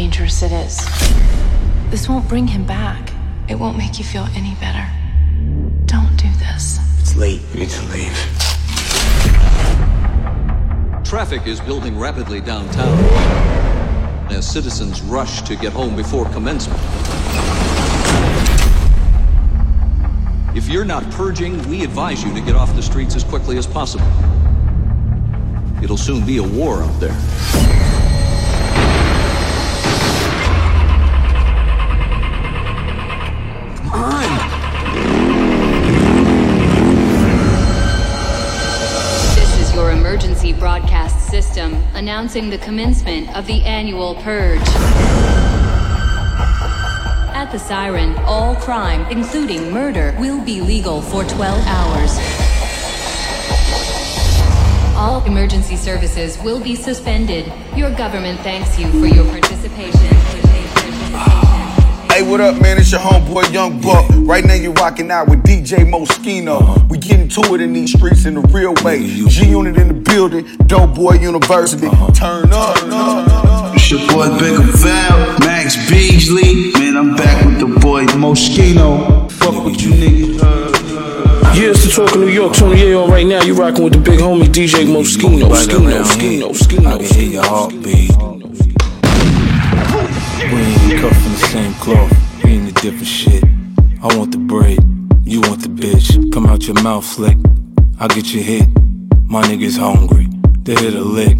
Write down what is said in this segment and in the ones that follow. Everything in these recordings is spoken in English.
dangerous it is. This won't bring him back. It won't make you feel any better. Don't do this. It's late. We need to leave. Traffic is building rapidly downtown as citizens rush to get home before commencement. If you're not purging, we advise you to get off the streets as quickly as possible. It'll soon be a war out there. Announcing the commencement of the annual purge. At the siren, all crime, including murder, will be legal for 12 hours. All emergency services will be suspended. Your government thanks you for your participation. Hey, what up, man? It's your homeboy Young Buck. Right now, you're rocking out with DJ Moschino. We getting to it in these streets in the real way. G Unit in the building, Dope Boy University. Turn up. It's your boy Bigger Val, Max Beasley. Man, I'm back with the boy Moschino. Fuck with you niggas. Yeah, it's the Talk of New York. Tony Yayo right now. You rocking with the big homie DJ Moschino. Right Skino, around Skino, here, I can hear your heartbeat. Cloth. We into different shit. I want the bread, you want the bitch. Come out your mouth slick. I get you hit. My niggas hungry. They hit a lick.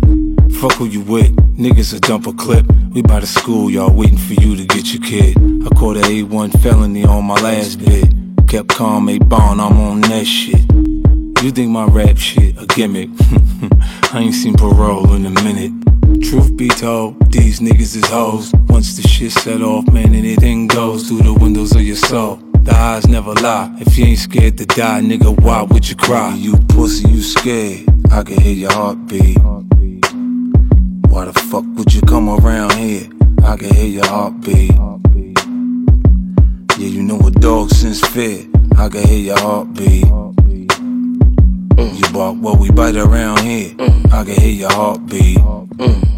Fuck who you with. Niggas a dump a clip. We by the school, y'all waiting for you to get your kid. I caught a A1 felony on my last bit. Kept calm, a bond, I'm on that shit. You think my rap shit a gimmick? I ain't seen parole in a minute. Truth be told, these niggas is hoes. Once the shit set off, man, anything goes through the windows of your soul. The eyes never lie. If you ain't scared to die, nigga, why would you cry? You pussy, you scared. I can hear your heartbeat. Why the fuck would you come around here? I can hear your heartbeat. Yeah, you know a dog since fear. I can hear your heartbeat. You what we bite around here. I can hear your heartbeat. Mm.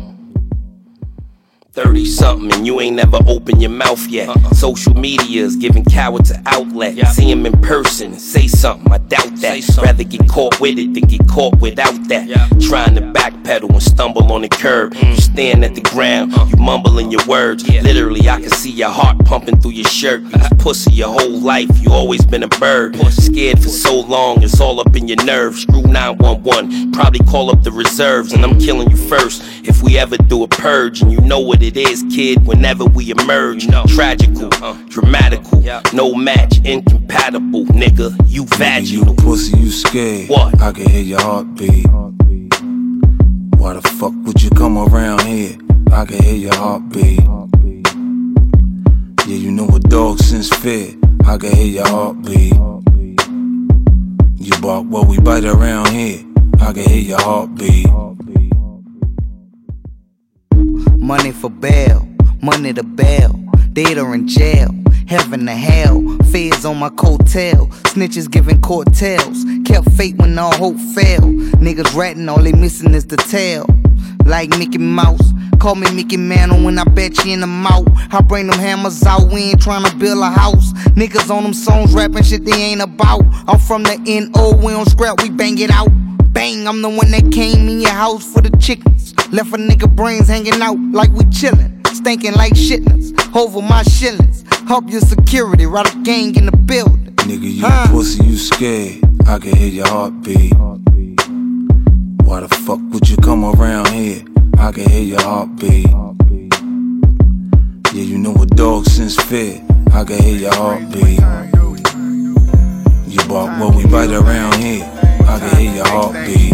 30 something and you ain't never opened your mouth yet. Social media's giving cowards an outlet. See him in person, say something, I doubt that. Rather get caught with it than get caught without that. Trying to backpedal and stumble on the curb. You stand at the ground, you mumbling your words. Literally, I can see your heart pumping through your shirt. You was pussy your whole life, you always been a bird. Scared for so long, it's all up in your nerves. Screw 911, probably call up the reserves, and I'm killing you first. If we ever do a purge, and you know what it is, kid, whenever we emerge. No. Tragical, uh-huh. dramatical, no match, incompatible, nigga. You vaginal. You pussy, you scared. What? I can hear your heartbeat. Why the fuck would you come around here? I can hear your heartbeat. Yeah, you know a dog since fear. I can hear your heartbeat. You bark what we bite around here. I can hear your heartbeat. Money for bail, money to bail. Dead or in jail, heaven to hell. Feds on my coattail, snitches giving court tales. Kept fate when all hope failed. Niggas ratting, all they missing is the tail. Like Mickey Mouse, call me Mickey Mantle when I bet you in the mouth. I bring them hammers out, we ain't tryna build a house. Niggas on them songs rapping shit they ain't about. I'm from the NO, we don't scrap, we bang it out. Bang, I'm the one that came in your house for the chickens. Left a nigga brains hanging out like we chillin'. Stinking like shitness, over my shillings. Help your security, ride a gang in the building. Nigga, you pussy, you scared. I can hear your heartbeat. Why the fuck would you come around here? I can hear your heartbeat. Yeah, you know a dog since fear. I can hear your heartbeat. You bark what we bite around here. I can hear your heartbeat.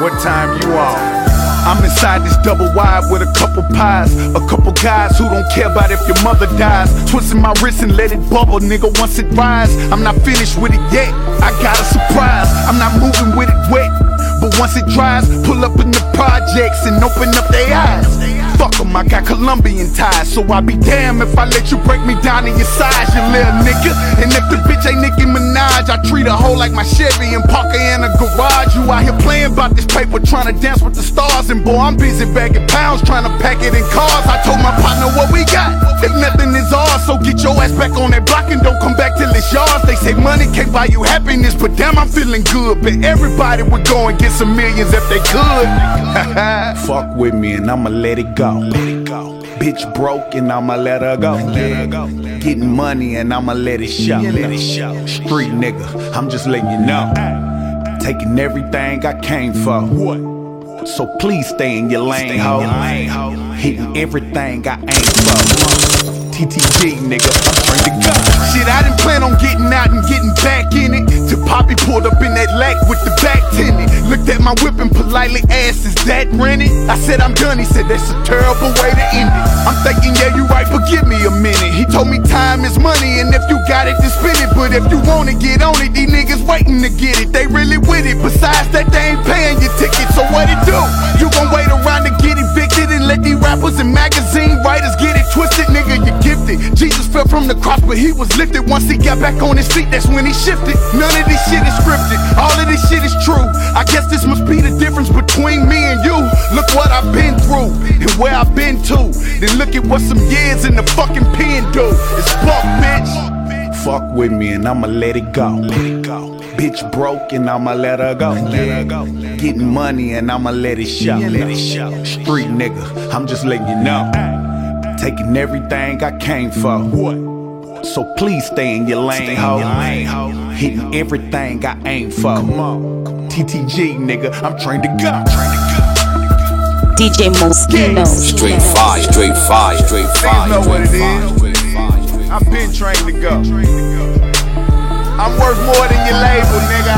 What time you on? I'm inside this double wide with a couple pies. A couple guys who don't care about if your mother dies. Twisting my wrist and let it bubble, nigga, once it rise. I'm not finished with it yet. I got a surprise. I'm not moving with it wet. But once it dries, pull up in the projects and open up their eyes. Fuck 'em, I got Colombian ties. So I be damned if I let you break me down in your size, you little nigga. And if the bitch ain't Nicki Minaj, I treat a hoe like my Chevy and park her in a garage. You out here playing about this paper, trying to dance with the stars. And boy, I'm busy bagging pounds, trying to pack it in cars. I told my partner what we got. If nothing is ours, so get your ass back on that block and don't come back till it's yours. They say money can't buy you happiness, but damn, I'm feeling good. But everybody would go and get some millions if they could. Fuck with me and I'ma let it go. Let it go. Bitch broke and I'ma let her go. Let her go. Getting money and I'ma let it show. Let it show. Street nigga, I'm just letting you know. Taking everything I came for. What? So please stay in your lane, ho. Hitting everything I aim for. TTG, nigga, trying to go. Shit, I didn't plan on getting out and getting back in it. Till Poppy pulled up in that lack with the back tinted. Looked at my whip and politely asked, Is that rented? I said, I'm done. He said, That's a terrible way to end it. I'm thinking, Yeah, you're right, but give me a minute. He told me time is money, and if you got it, then spend it. But if you wanna get on it, these niggas waiting to get it. They really with it. Besides that, they ain't paying your ticket. So what it do? You gon' wait around to get evicted and let these rappers and magazine writers get it twisted, nigga. You gifted. Jesus fell from the cross, but he was lifted. Once he got back on his feet, that's when he shifted. None of this shit is scripted. All of this shit is true. I guess this must be the difference between me and you. Look what I've been through and where I've been to. Then look at what some years in the fucking pen do. It's fuck, bitch. Fuck with me and I'ma let it go. Let it go. Bitch broke and I'ma let her go. Let her go. Getting money and I'ma let it show. Let it show. Street nigga, I'm just letting you know. Taking everything I came for. What? So please stay in your lane, ho. Hitting everything I aim for. Come on. TTG, nigga, I'm trained to go. DJ Moschino. Straight fire, straight fire, straight fire. know what it straight fire, straight fire, straight fire. I've been trained to go. I'm worth more than your label, nigga.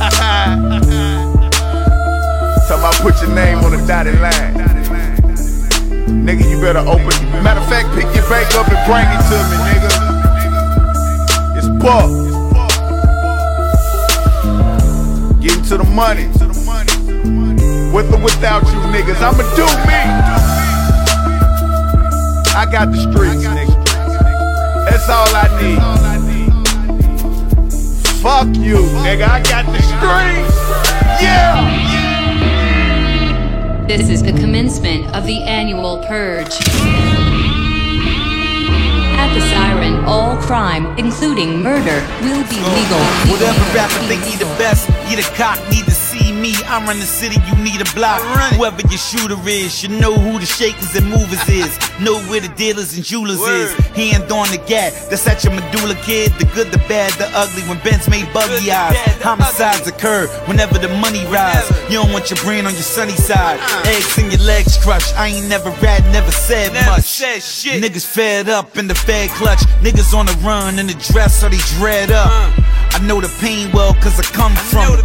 Talking about put your name on the dotted line. Nigga, you better open. Matter of fact, pick your bank up and bring it to me, nigga. It's Buck. Getting to the money. With or without you niggas, I'ma do me. I got the streets, nigga. That's all I need. Fuck you, nigga. I got the streets. Yeah. This is the commencement of the annual purge. At the siren, all crime, including murder, will be legal. Whatever rapper think he the best, he the cock, need see me. I run the city, you need a block. Whoever your shooter is, should know who the shakers and movers is. know where the dealers and jewelers is. Hand on the gat, that's at your medulla kid. The good, the bad, the ugly. When Ben's made buggy eyes, homicides occur whenever the money rise. You don't want your brain on your sunny side. Eggs in your legs crushed. I ain't never rat, never said much. Niggas fed up in the fed clutch. Niggas on the run in the dress or they dread up. I know the pain well cause I come from it.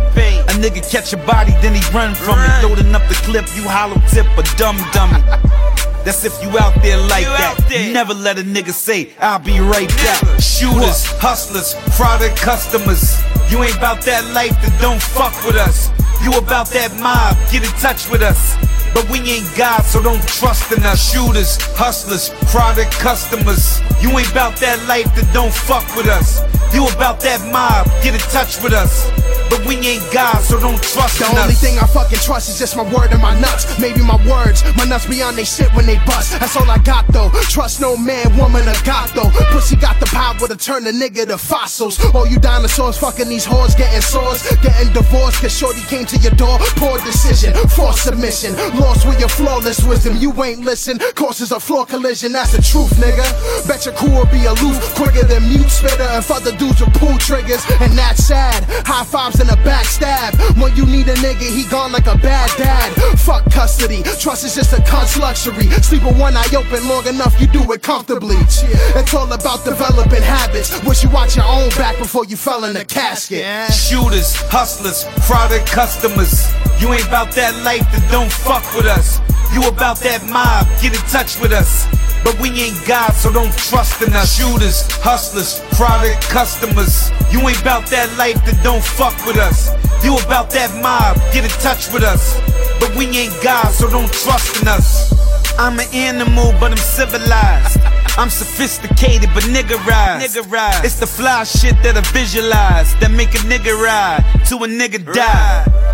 A nigga catch a body, then he run from it. Loading up the clip, you hollow tip a dumb dummy. That's if you out there like that. Never let a nigga say, I'll be right back. Shooters, hustlers, product customers. You ain't about that life, then don't fuck with us. You about that mob, get in touch with us. But we ain't God, so don't trust in us. Shooters, hustlers, product customers. You ain't about that life, then don't fuck with us. You about that mob, get in touch with us. But we ain't God, so don't trust The only us. thing I fucking trust is just my word and my nuts. Maybe my words, my nuts be on they shit when they bust. That's all I got though. Trust no man, woman, or God though. Pussy got the power to turn a nigga to fossils. All you dinosaurs fucking these whores, getting sores, getting divorced. Cause shorty came to your door. Poor decision, forced submission. Lost with your flawless wisdom. You ain't listen. Causes a floor collision, that's the truth, nigga. Bet your crew will be aloof quicker than mute spitter and other dudes with pull triggers. And that's sad. High fives and a backstab. When you need a nigga, he gone like a bad dad. Fuck custody. Trust is just a cunt's luxury. Sleep with one eye open long enough, you do it comfortably. It's all about developing habits. Wish you watch your own back before you fell in the casket. Shooters, hustlers, product customers. You ain't about that life, then don't fuck with us. You about that mob, get in touch with us. But we ain't God, so don't trust in us. Shooters, hustlers, product customers. You ain't about that life, then don't fuck with us. You about that mob, get in touch with us. But we ain't God, so don't trust in us. I'm an animal, but I'm civilized. I'm sophisticated, but nigga rise. Nigga rise. It's the fly shit that I visualize that make a nigga ride to a nigga die.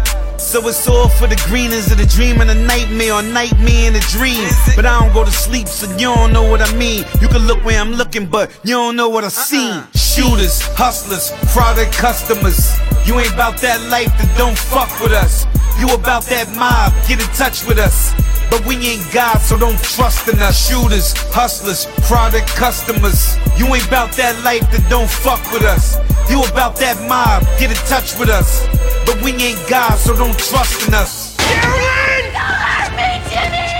So it's all for the greeners of the dream and a nightmare or nightmare in a dream. But I don't go to sleep, so you don't know what I mean. You can look where I'm looking, but you don't know what I uh-uh. seen. Shooters, hustlers, product customers. You ain't about that life, then don't fuck with us. You about that mob, get in touch with us. But we ain't God, so don't trust in us. Shooters, hustlers, product customers. You ain't about that life, then don't fuck with us. You about that mob, get in touch with us. But we ain't God, so don't trust in us. Jimmy! Don't me, Jimmy!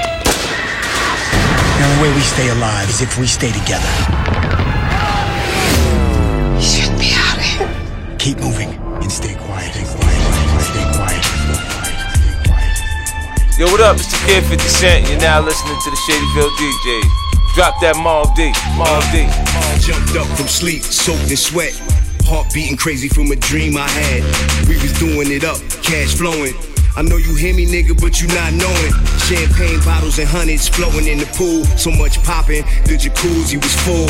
Now, The way we stay alive is if we stay together. You shouldn't be out here. Keep moving and stay. Stay quiet. Yo, what up? It's the Kid 50 Cent. You're now listening to the Shadyville DJs. Drop that Mob D. Mob D. Jumped up from sleep, soaked in sweat. Heart beating crazy from a dream I had. We was doing it up, cash flowing. I know you hear me, nigga, but you not knowing. Champagne bottles and hundreds flowing in the pool. So much popping, the jacuzzi was full.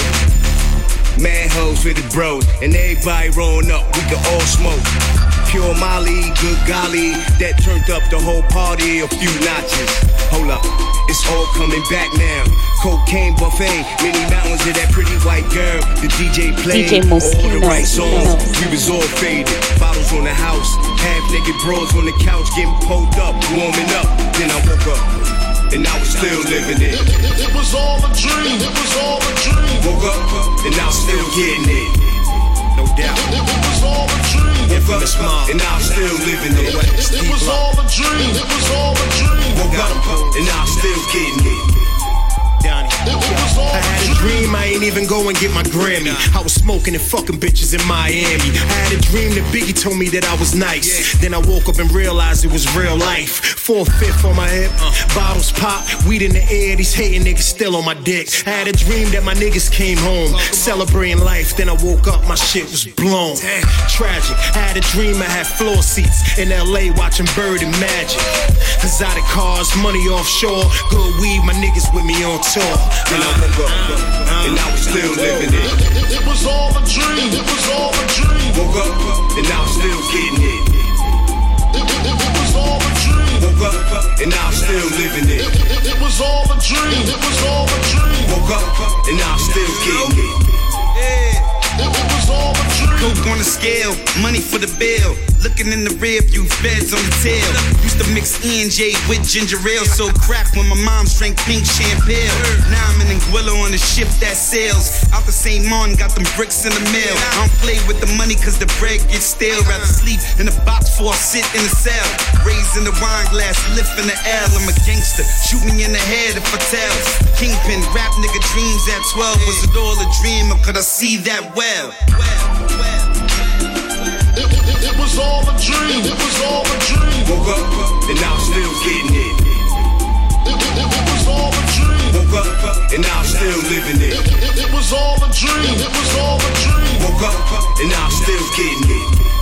Mad hoes for the bros, and everybody rolling up, we can all smoke. Pure Molly, good golly, that turned up the whole party a few notches. Hold up, it's all coming back now. Cocaine buffet, many mountains of that pretty white girl. The DJ played DJ all the right songs. We was all faded, bottles on the house, half naked bros on the couch getting pulled up, warming up. Then I woke up. And I was still living it. It was all a dream. It was all a dream. Woke up and I was still getting it. No doubt. It was all a dream. Woke up and I was still living it. It was all a dream. It was all a dream. Woke up and I was still getting it. I had a dream I ain't even go and get my Grammy. I was smoking and fucking bitches in Miami. I had a dream that Biggie told me that I was nice. Then I woke up and realized it was real life. Four fifth on my hip, bottles pop, weed in the air. These hating niggas still on my dick. I had a dream that my niggas came home, celebrating life. Then I woke up, my shit was blown. Tragic. I had a dream I had floor seats in LA watching Bird and Magic. Exotic cars, money offshore, good weed, my niggas with me on tour. Then I woke up and I was still living it. It was all a dream. It was all a dream. Woke up and I was still getting it. It, it, it was all a dream. Woke up and I was still living it. It, it was all a dream. It was all a dream. Woke up and I was still getting it. It, it was all a dream. Coke on the scale, money for the bill. Looking in the rear view, feds on the tail. Used to mix E and J with ginger ale, so crack when my mom drank pink champagne. Now I'm in Anguilla on a ship that sails. Out the St. Martin, got them bricks in the mail. I don't play with the money cause the bread gets stale. Rather sleep in a box before I sit in the cell. Raising the wine glass, lifting the L. I'm a gangster. Shoot me in the head if I tell. Kingpin, rap nigga dreams at 12. Was it all a dream or could I see that well? It, it, it was all a dream. It was all a dream. Woke up and now I was still getting it. It, it, it was all a dream. Woke up and now I was still living it. It, it was all a dream. It was all a dream. Woke up and now I was still getting it.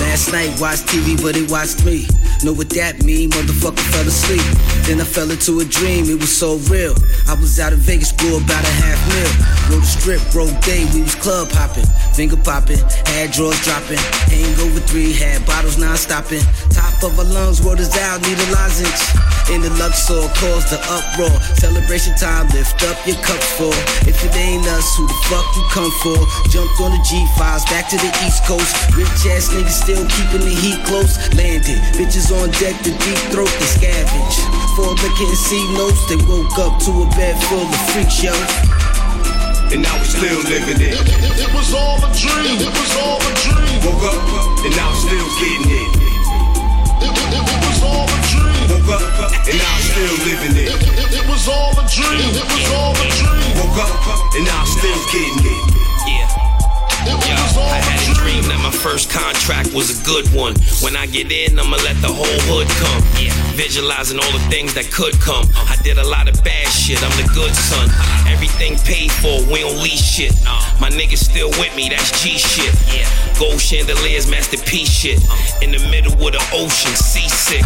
Last night watched TV, but it watched me. Know what that mean? Motherfucker fell asleep. Then I fell into a dream, it was so real. I was out in Vegas, blew about a half mil. Rode the strip, broke day, we was club hopping. Finger popping, had drawers dropping. Hangover three, had bottles non stopping. Top of our lungs, world is out, need a lozenge. In the Luxor, cause the uproar. Celebration time, lift up your cup for. If it ain't us, who the fuck you come for? Jumped on the G5s, back to the East Coast. Rich ass niggas still keeping the heat close. Landed, bitches on deck the deep throat, they scavenge. For liquor and see notes, they woke up to a bed full of freak show. And I was still living it. It, it was all a dream. It was all a dream. Woke up and I was still getting it. It, Woke up and I was still living it. It, it was all a dream. It was all a dream. Woke up and I was still getting it. Yeah. First contract was a good one. When I get in, I'ma let the whole hood come. Yeah, visualizing all the things that could come. I did a lot of bad shit, I'm the good son. Everything paid for, we don't lease shit. My niggas still with me, that's G shit. Yeah, gold chandeliers, masterpiece shit. In the middle of the ocean, seasick.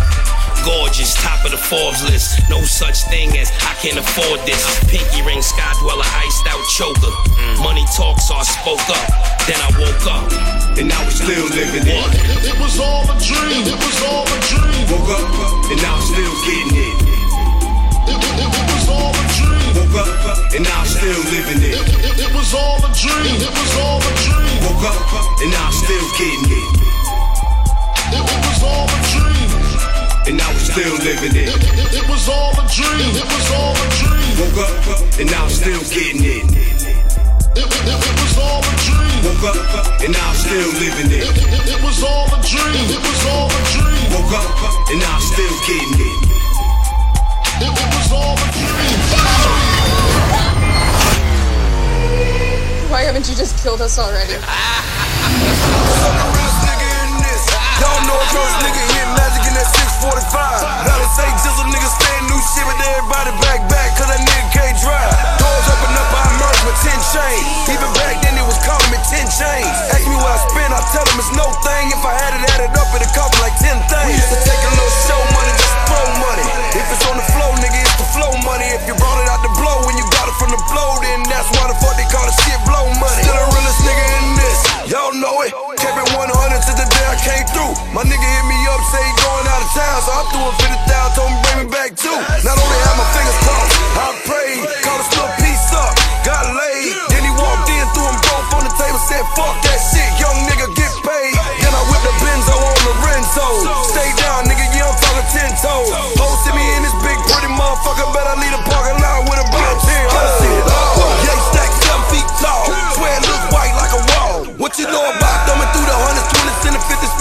Gorgeous, top of the Forbes list. No such thing as I can't afford this. Pinky ring, sky dweller, iced out choker. Talk, so I spoke up. Then I woke up, and now we're still living it. It was all a dream. It was all a dream. Woke up, and now I'm still getting it. It, it, it was all a dream. Woke up, and now I'm still living it. It, it was all a dream. It was all a dream. Woke up, and now I'm still getting it. It, it was all a dream. And now we're still living it. It, it was all a dream. It was all a dream. Woke up, and now I'm still getting it. It, it, it was all a dream. Woke up, and I'm still living it. It, it was all a dream. It was all a dream. Woke up, and I'm still getting it. It, it was all a dream. Why haven't you just killed us already? Y'all know a ghost nigga hit magic in that 645. Now say jizzle niggas staying new shit with everybody back back, cause that nigga can't drive. Doors open up, I emerge with 10 chains. Even back then it was calling me 10 chains. Ask me what I spend, I tell them it's no thing. If I had it added up, it'd cost like 10 things. We used to take a little show money, just throw money. If it's on the flow, nigga, it's the flow money. If you brought it out the blow, when you got it from the blow, then that's why the fuck they call it shit blow money. Still the realest nigga in this, y'all know it. Kept it 100 to the day I came through. My nigga hit me up, say he going out of town, so I threw him 50,000, told him bring me back too. Not only had my fingers crossed, I prayed, called a little piece up, got laid. Then he walked in, threw them both on the table, said fuck that shit, young nigga get paid. Then I whipped the Benzo on Lorenzo. Stay down, nigga, you don't talk a ten toes. Hosting me in this big pretty motherfucker, better leave the parking lot with a. Yeah, seven feet tall, swear it look white like a wall. What you know about thumbing through the hundreds,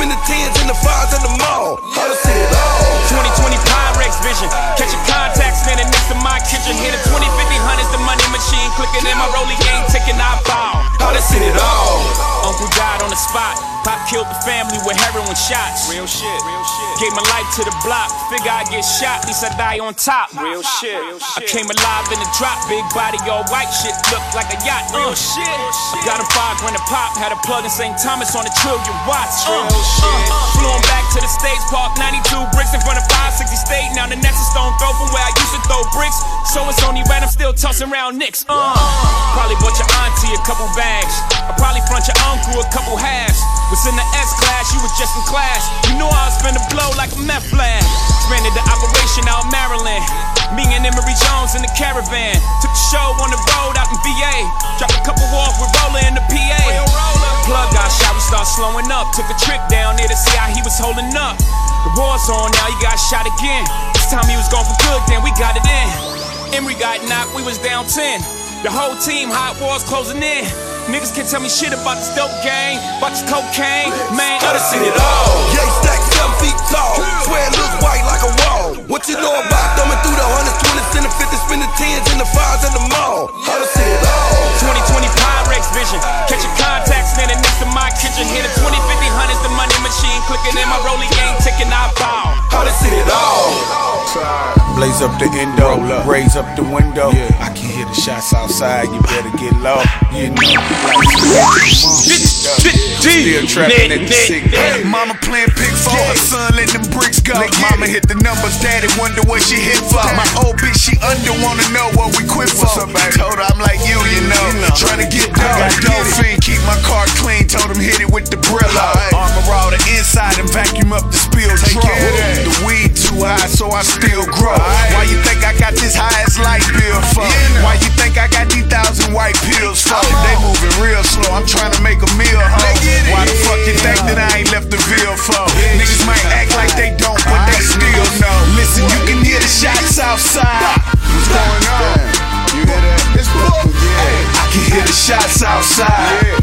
and the fifties, spin the tens and the fives at the mall? How to see it all? 2020 Pyrex vision. Catching contacts standing next to my kitchen. Hit a 20, 50, hundreds, the money machine. Clicking in my rolling game, ticking, I bow. How to see it all? Uncle died on the spot. Pop killed the family with heroin shots. Real shit. Real shit. Gave my life to the block. Figure I get shot, at least I die on top. Real shit. Real shit. I came alive in the drop. Big body, all white shit. Looked like a yacht. Real shit. I got a five grand a pop. Had a plug in St. Thomas on a trillion watts. Uh, uh, flew on back to the States Park. 92 bricks in front of 560 State. Now the next is stone throw from where I used to throw bricks. So it's only right I'm still tossing around nicks. Uh, probably bought your auntie a couple bags. I probably front your uncle a couple halves. Was in the S class, you was just in class. You knew I was finna blow like a meth lab. Expanded the operation out in Maryland. Me and Emory Jones in the caravan. Took the show on the road out in VA. Dropped a couple off with Roller in the PA. Plug got shot, we start slowing up. Took a trip down there to see how he was holding up. The war's on now, he got shot again. This time he was gone for good, then we got it in. Emery got knocked, we was down 10. The whole team, hot wars closing in. Niggas can't tell me shit about this dope game, about this cocaine, man. Gotta see it all. Yeah, stack seven feet tall. Swear it look white like a wall. What you know about thumbing through the hundreds, twenties, and the fifties, spin the tens and the fives at the mall? How to see it all? 2020 Pyrex vision. Catching contacts standing next to my kitchen. Hit a 20, 50, hundreds, the money machine. Clicking in my rolling game, ticking, I bow. How to see it all? Blaze up the endo, raise up the window. I can hear the shots outside. You better get low. You know, still trapping at the sick. Mama playing pick for her son, let them bricks go. Mama hit the numbers, daddy wonder what she hit for. My old bitch, she under, wanna know what we quit for. Told her I'm like you, you know, trying to get dough. Dolphin, keep my car clean. Told him hit it with the Brillo. Armor all the inside and vacuum up the spill drum. The weed too high, so I still grow. Why you think I got this high as light bill for? Why you think I got these thousand white pills for? They moving real slow. I'm trying to make a meal, ho. Why the fuck you think that I ain't left the Ville for? Niggas might act like they don't, but they still know. Listen, you can hear the shots outside. What's going on? You hear that? It's I can hear the shots outside.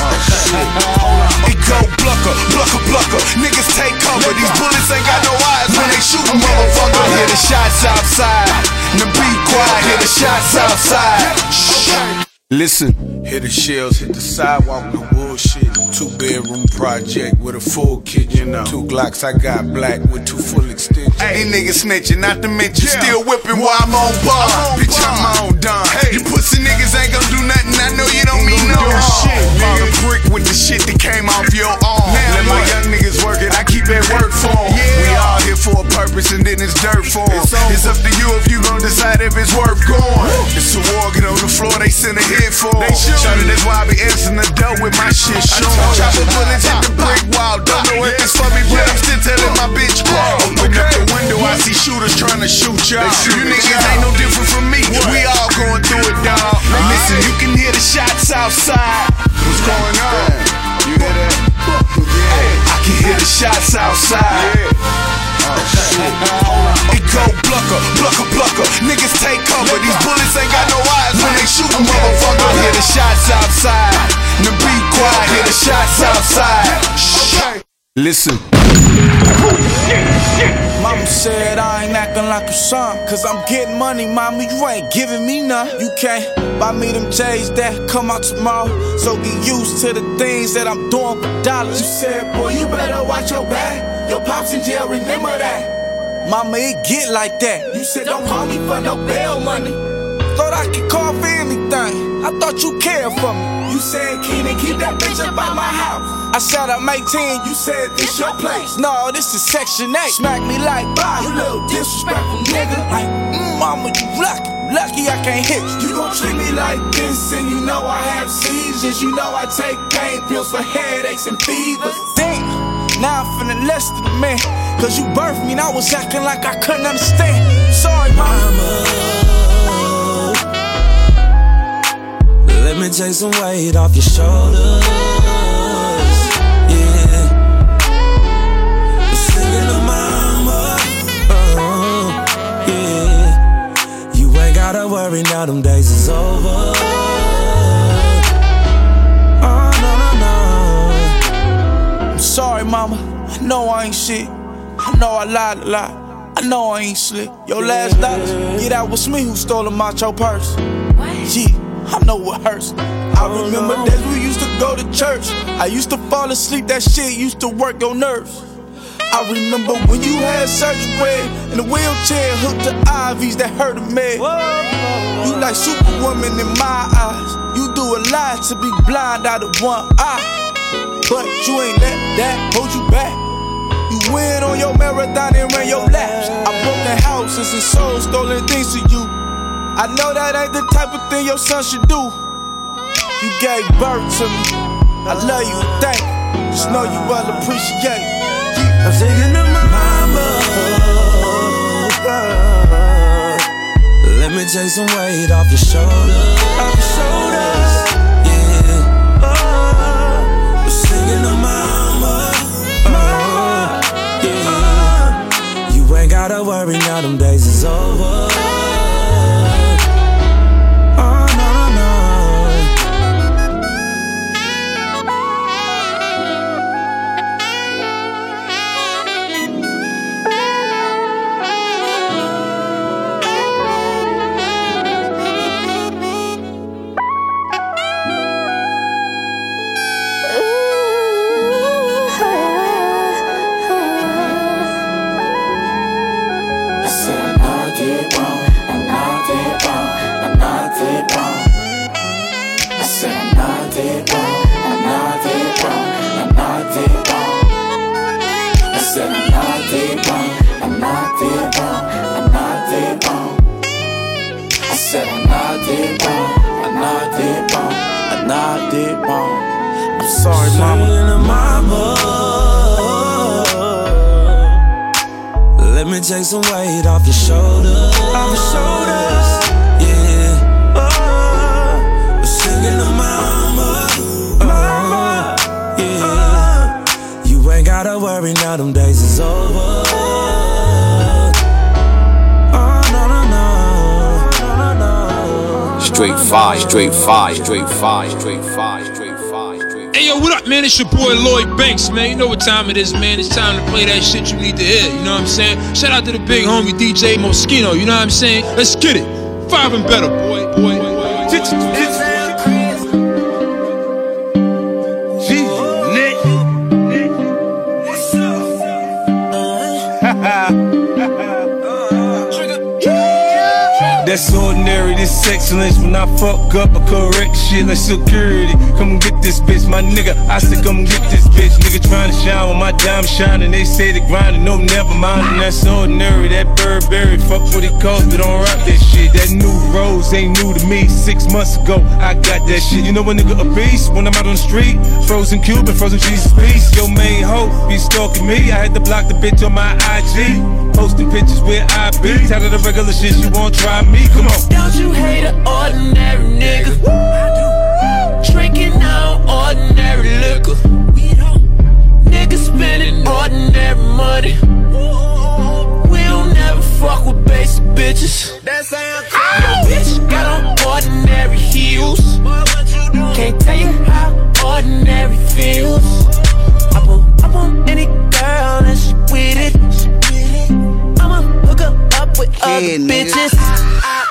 Oh, it go blucker, blucker, blucker. Niggas take cover. These bullets ain't got no eyes when they shoot motherfucker. Hear the shots outside. Now be quiet. Hear the shots outside. Shh. Listen, hit the shells, hit the sidewalk, no bullshit. Two bedroom project with a full kitchen. Two Glocks I got black with two full extensions. These niggas snitching, not to mention still whipping while I'm on bar. Bitch, I'm on done. You pussy niggas ain't gonna do nothing. I know you don't mean no harm. Bought a brick with the shit that came off your arm. Let my young niggas work it, I keep that work for 'em. We all here for a purpose and then it's dirt for 'em. It's up to you if you gon' decide if it's worth going. It's a war, get on the floor, they send a hit for them. Shawty, that's why I be answering the door with my shit showing. Chopper bullets hit the brick wall. Don't know if it's for me, but I'm still telling my bitch crawl. Open up the window, I see shooters trying to shoot y'all. You niggas ain't no different from me. We all going through it, dog. Listen, you can hear the shots outside. What's going on? You hear that? I can hear the shots outside. It go plucker, plucker, plucker. Niggas take cover. These bullets ain't got no eyes when they shoot a motherfucker. I hear the shots outside. Now be quiet. Hear the shots outside. Shh. Listen. Mama said I ain't acting like a son, cause I'm getting money, mama. You ain't giving me none. You can't buy me them J's that come out tomorrow. So get used to the things that I'm doing for dollars. You said, boy, you better watch your back. Your pops in jail, remember that. Mama, it get like that. You said, don't call me for no bail money. Thought I could call for anything. I thought you cared for me. You said, Keenan, keep that bitch up by my house. I said I'm 18, you said this your place. No, this is section 8. Smack me like, bye, you little disrespectful nigga. Like, mm, mama, you lucky. Lucky I can't hit you. You gon' treat me like this, and you know I have seizures. You know I take pain pills for headaches and fevers. Damn, now I'm feeling less than a man. Cause you birthed me and I was acting like I couldn't understand. Sorry, mama. Let me take some weight off your shoulders. Yeah. Singing to mama. uh, yeah. You ain't gotta worry now, them days is over. Sorry, mama. I know I ain't shit. I know I lied a lot. I know I ain't slick. Your last dollars, yeah, that was me who stole them out your purse. Yeah, I know what hurts. I oh, remember days we used to go to church. I used to fall asleep, that shit used to work your nerves. I remember when you had surgery in a wheelchair, hooked to IVs that hurt a man. You like Superwoman in my eyes. You do a lot to be blind out of one eye. But you ain't let that hold you back. You win on your marathon and ran your laps. I broken houses and sold stolen things to you. I know that ain't the type of thing your son should do. You gave birth to me. I love you thank you. Just know you well appreciate. I'm singing to my mama. Let me take some weight off your shoulders. Off your shoulders. Worry now, them days is over. Did wrong. I'm sorry, mama. Let me take some weight off your shoulders. Off your shoulders. Yeah. Oh, I'm singing to mama. Mama. Yeah. You ain't gotta worry now, them days is over. Straight fire, straight fire, straight fire, straight fire, straight fire, straight five. Hey yo, what up, man? It's your boy Lloyd Banks, man. You know what time it is, man. It's time to play that shit you need to hear. You know what I'm saying? Shout out to the big homie DJ Moschino. You know what I'm saying? Let's get it. Five and better, boy. Boy. That's ordinary, this excellence. When I fuck up, I correct shit like security. Come get this bitch, my nigga. I said, come get this bitch. Nigga trying to shine with my dime shining. They say they grinding, no, never mind. And that's ordinary. That Burberry, fuck what it cost, but don't rock that shit. That new rose ain't new to me. Six months ago, I got that shit. You know a nigga a beast when I'm out on the street. Frozen Cuban, frozen Jesus piece. Your main hoe be stalking me. I had to block the bitch on my IG. Posting pictures where I be. Tired of the regular shit, you won't try me. Come on. Don't you hate an ordinary nigga? Drinking on ordinary liquor. Niggas spending ordinary money. Don't never fuck with basic bitches. That sound cool. Your bitch got on ordinary heels. Can't tell you how ordinary feels. I pull up on any girl and she with it. I'ma hook her up with other Yeah, nigga. bitches. Ah, ah,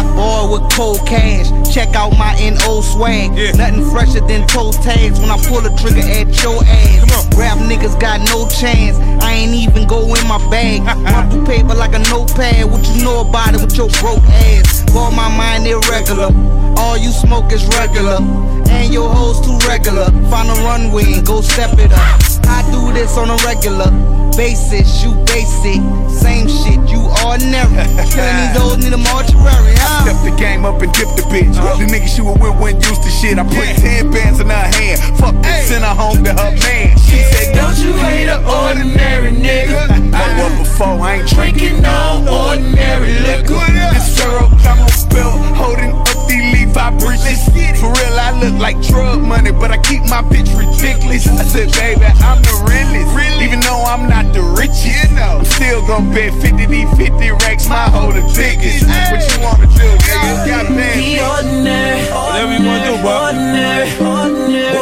Hot boy with cold cash. Check out my NO swag. Nothing fresher than toe tags when I pull the trigger at your ass. Rap niggas got no chance. I ain't even go in my bag. Rumple paper like a notepad. What you know about it with your broke ass? Call my mind irregular. All you smoke is regular. And your hoes too regular. Find a runway and go step it up. I do this on a regular basis. You basic. Same shit. You ordinary. Killing these hoes in the mortuary. Huh? Step the game up and dip the bitch. The nigga she was with used to shit. I put 10 bands in her hand. Fuck this, send her home to her man. She said, Don't you hate an ordinary nigga? I was before, I ain't Drinking no ordinary liquor. This Pharaoh camo spill, holding up the Levi bridges. For real, I look like drug money, but I keep my bitch ridiculous. I said, baby, I'm the realest. Even though I'm not the richest, I'm still gonna bet 50 D 50 racks, my hoe the biggest. What you wanna do, nigga? Got bad Be ordinary. Whatever you wanna do, bro. Ordinary. Ordinary.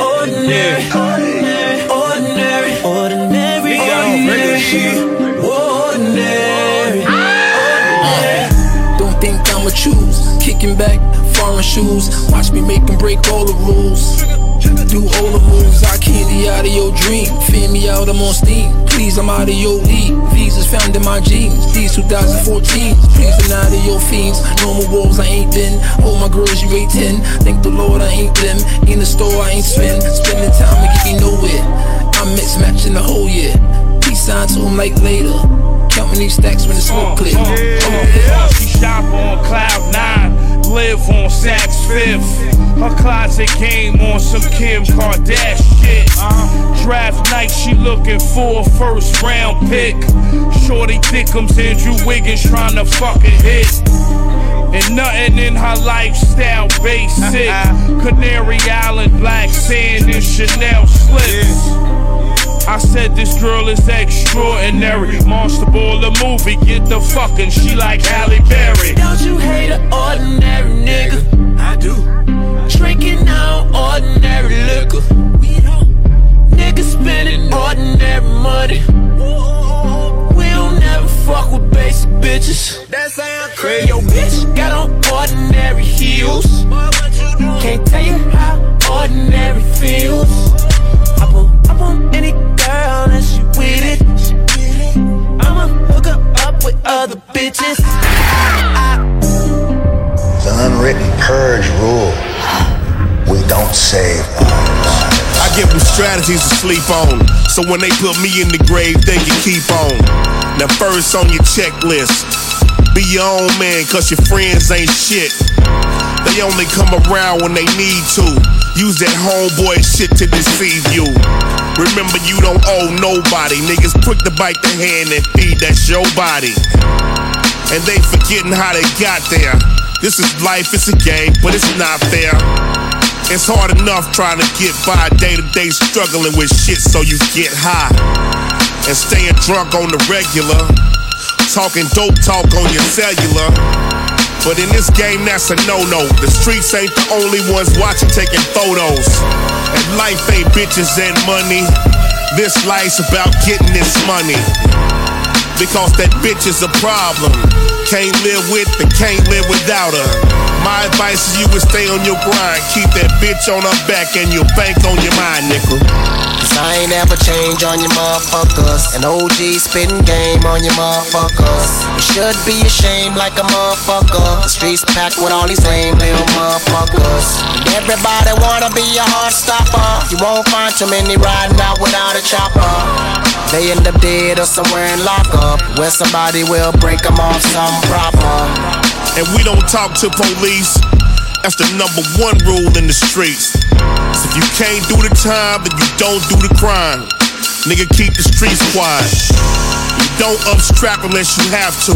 Ordinary. Ordinary. Ordinary. Ordinary. We got on regular shit. Ordinary. Don't think I'ma choose. Kicking back, foreign shoes. Watch me make 'em break all the rules. Do all the moves, I candy out of your dream. Fan me out, I'm on steam. Please, I'm out of your league. Visas found in my jeans. These 2014. Please, I'm out of your fiends. Normal walls, I ain't been. All my girls, you rate 10. Thank the Lord, I ain't them. In the store, I ain't spend. Spending time and getting nowhere. I'm mix matching the whole year. Peace sign to like later. Counting these stacks when the smoke clear. Uh, uh, she shop on cloud nine, live on Saks Fifth. Her closet game on some Kim Kardashian shit. Draft night, she looking for a first round pick. Shorty thickums Andrew Wiggins trying to fucking hit. And nothing in her lifestyle basic. Canary Island, black sand, and Chanel slips. I said this girl is extraordinary. Monster Ball the movie, get the fucking. She like Halle Berry. Don't you hate an ordinary nigga? I do. Drinking on ordinary liquor. Niggas spending ordinary money. We don't never fuck with basic bitches. That sound crazy. Your bitch got on ordinary heels. Can't tell you how ordinary feels. I pull up on any girl and she with it. I'ma hook her up with other bitches. It's an unwritten purge rule. We don't save I give them strategies to sleep on. So when they put me in the grave, they can keep on. Now, first on your checklist, be your own man, cause your friends ain't shit. They only come around when they need to. Use that homeboy shit to deceive you. Remember, you don't owe nobody. Niggas quick to bite the hand and feed, that's your body. And they forgetting how they got there. This is life, it's a game, but it's not fair. It's hard enough trying to get by day to day struggling with shit so you get high. And staying drunk on the regular. Talking dope talk on your cellular. But in this game, that's a no no. The streets ain't the only ones watching, taking photos. And life ain't bitches and money. This life's about getting this money. Because that bitch is a problem. Can't live with and can't live without her. My advice is you would stay on your grind. Keep that bitch on her back and you'll bank on your mind, nickel. I ain't never change on your motherfuckers. An OG spitting game on your motherfuckers. You should be ashamed like a motherfucker. The streets packed with all these lame little motherfuckers. And everybody wanna be a heart stopper. You won't find too many riding out without a chopper. They end up dead or somewhere in lockup where somebody will break them off some proper. And we don't talk to police. That's the number one rule in the streets. If you can't do the time, then you don't do the crime. Nigga, keep the streets quiet. You don't upstrap unless you have to.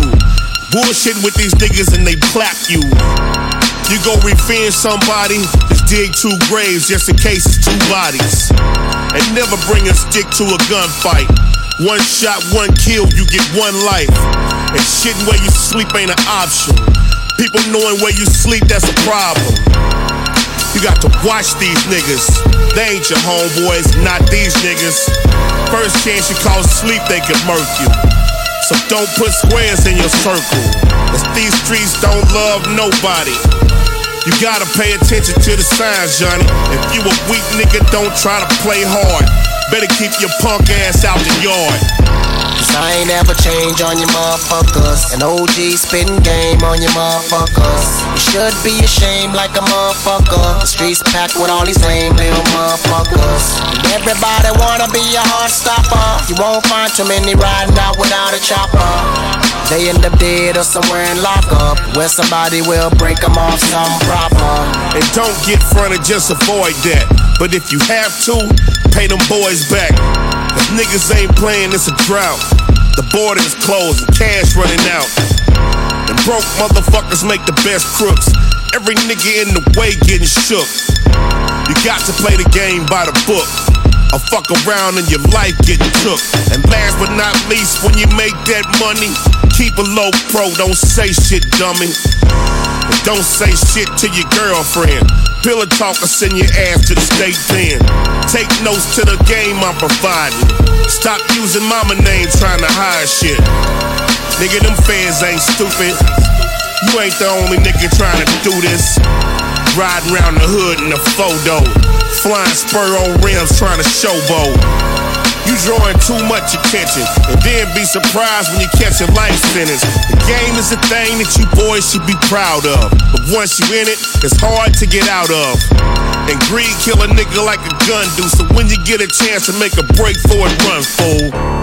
Bullshitting with these niggas and they clap you. You go revenge somebody, just dig two graves just in case it's two bodies. And never bring a stick to a gunfight. One shot, one kill, you get one life. And shitting where you sleep ain't an option. People knowing where you sleep, that's a problem. You got to watch these niggas. They ain't your homeboys, not these niggas. First chance you call sleep, they can murk you. So don't put squares in your circle. Cause these streets don't love nobody. You gotta pay attention to the signs, Johnny. If you a weak nigga, don't try to play hard. Better keep your punk ass out the yard. I ain't never change on your motherfuckers. An OG spitting game on your motherfuckers. You should be ashamed like a motherfucker. The streets packed with all these lame little motherfuckers. Everybody wanna be a heart stopper. You won't find too many riding out without a chopper. They end up dead or somewhere in lockup where somebody will break them off some proper. And don't get fronted, just avoid that. But if you have to, pay them boys back. Cause niggas ain't playing, it's a drought. The border is closed and cash running out. And broke motherfuckers make the best crooks. Every nigga in the way getting shook. You got to play the game by the book. Or fuck around and your life getting took. And last but not least, when you make that money, keep a low pro, don't say shit, dummy. And don't say shit to your girlfriend. Pillar talker, send your ass to the state pen. Take notes to the game I'm providing. Stop using mama name trying to hide shit. Nigga, them fans ain't stupid. You ain't the only nigga trying to do this. Riding around the hood in a photo. Flying spur on rims trying to showboat. You drawing too much attention, and then be surprised when you catch a life sentence. The game is a thing that you boys should be proud of. But once you in it, it's hard to get out of. And greed kill a nigga like a gun do. So when you get a chance to make a break for it, run, fool.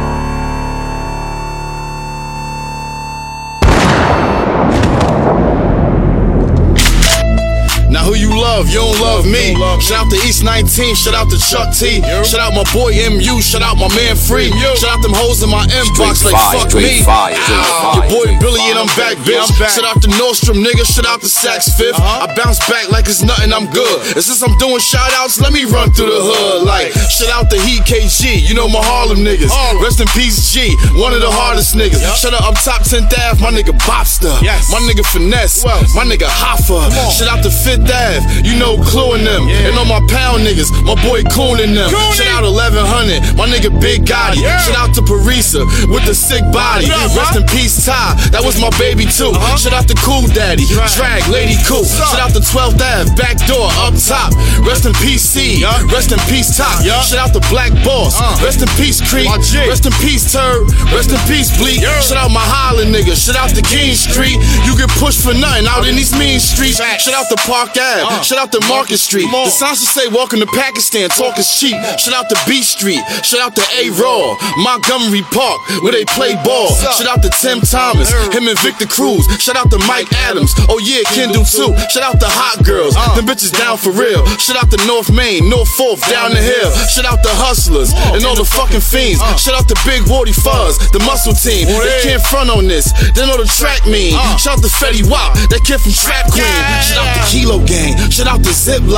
Me. Shout out to East 19, shout out to Chuck T. Shout out my boy MU, shout out my man Free. Shout out them hoes in my inbox like fuck me. fire, straight fire, Your boy Billy and I'm back, bitch. Shout out to Nordstrom, nigga. Shout out to Saks Fifth. I bounce back like it's nothing, I'm good. And since I'm doing shout outs, let me run through the hood. Like, shout out to Heat KG, you know my Harlem niggas. Rest in peace, G, one of the hardest niggas. Shout out up top 10th Ave, my nigga Bobster. My nigga Finesse, my nigga Hoffa. Shout out to Fifth Ave, you know Clue and them. And all my pound niggas, my boy Coon and them. Shout out 1100, my nigga Big Gotti. Shout out to Parisa with the sick body. Rest in peace, Ty, that was my baby too. Shout out to Cool Daddy, Drag, Lady Cool. Shout out to 12th Ave, back door, up top. Rest in peace, C. Rest in peace, Top. Shout out to Black Boss. Rest in peace, Creek. Rest in peace, Turd. Rest in peace, Bleak. Shout out my Highland niggas. Shout out to King Street. You get pushed for nothing out in these mean streets. Shout out to Park Ave. Shout out to Market Street. The signs will say, Welcome to Pakistan. Talk is cheap. Shout out to B Street. Shout out to A Raw. Montgomery Park, where they play ball. Shout out to Tim Thomas. Him and Victor Cruz. Shout out to Mike Adams. Oh yeah, Kendall too. Shout out to Hot Girls. Them bitches down for real. Shout out to North Main, North Fourth, down the hill. Shout out to Hustlers and all the fucking fiends. Shout out to Big Woody Fuzz, the muscle team. They can't front on this. They know the track mean. Shout out to Fetty Wap, that kid from Trap Queen. Shout out to Kilo Gang. Shout out to Ziploc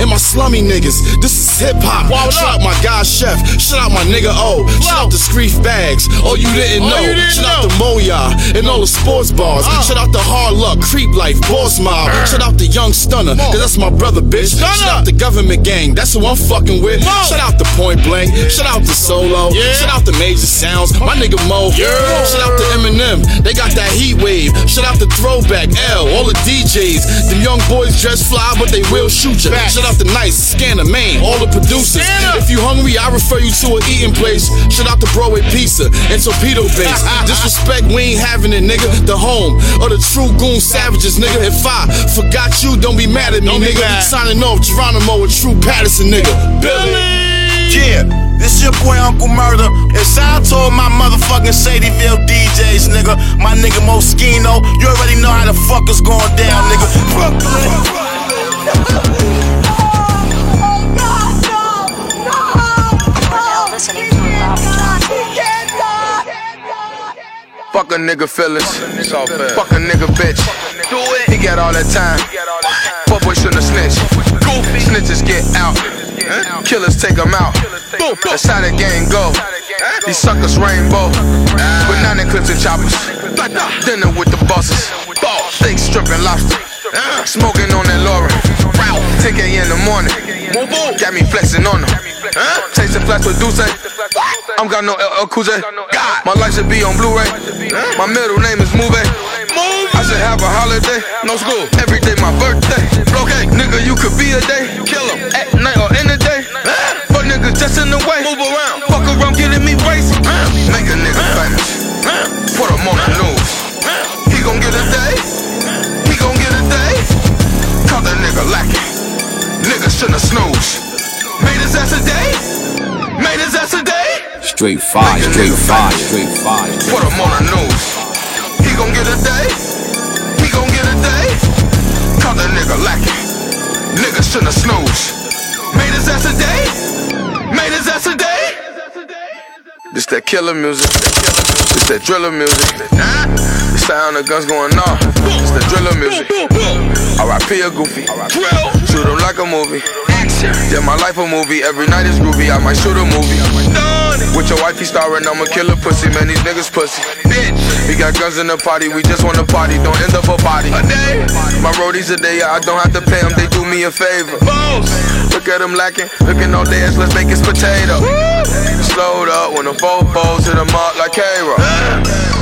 and my slummy niggas. This is hip hop. Shout out my guy Chef. Shout out my nigga O. Shout out to Screef Bags. Oh, you didn't know. Shout out to Moya and all the sports bars. Shout out to Hard Luck, Creep Life, Boss Mob. Shout out to Young Stunner, cause that's my brother, bitch. Shout out to Government Gang, that's who I'm fucking with. Shout out to Point Blank. Shout out to Solo. Shout out to Major Sounds. My nigga Mo. Shout out to Eminem. They got that heat wave. Shout out to Throwback L. All the DJs. Them young boys dress fly, but they will shoot ya. Shout out to Nice, Scanner, Main. All the producers. If you hungry, I refer you to an eating place. Shout out to Broadway Pizza and Torpedo Base. Disrespect, we ain't having it, nigga. The home of the true goon savages, nigga. If I forgot you, don't be mad at me, nigga. Signing off Geronimo with True Patterson, nigga. Billy. Yeah, this is your boy Uncle Murder. And shout out to all my motherfucking Shadyville DJs, nigga. My nigga Moschino. You already know how the fuck is going down, nigga. Fuck a nigga feelings. Fuck a nigga bitch. Do it. He got all that time. Fuck boy shouldn't have snitched. Snitches get out. Killers take them out. That's how the game go. These suckers rainbow. Banana clips and choppers. Dinner with the bosses. Steak stripping lobster. Smoking on that Lauren. 10k in the morning. Got me flexing on them. Chasing flash with Duce. I'm got no LL Cool J. My life should be on Blu-ray. My middle name is Move. I should have a holiday. No school. Every day my birthday. Okay, nigga, you could be a day. Kill 'em at night or in the day. Fuck niggas just in the way. Move around. Fuck around getting me racy. Make a nigga famous. Put him on the news. He gon' get a day. He gon' get a day. Caught that nigga lacking. Nigga shouldn't snooze. Made his ass a day. Made his ass a day. Straight fire, straight fire, straight fire. Put him on the news. He gon' get a day. He gon' get a day. Caught that nigga lacking. Nigga shouldn't snooze. Made his ass a day. Made his ass a day. This that killer music. This that driller music. The sound of guns going off. This that driller music. R.I.P. a goofy. Shoot him like a movie. Yeah, my life a movie. Every night is groovy. I might shoot a movie. With your wifey starring, I'ma kill a killer pussy. Man, these niggas pussy. Bitch. We got guns in the party. We just wanna party. Don't end up a body. A day. My roadies a day. I don't have to pay them. They do me a favor. Look at them lacking. Looking all dance. Let's make it potato. Slowed up when the fofos hit them up like K-Roll.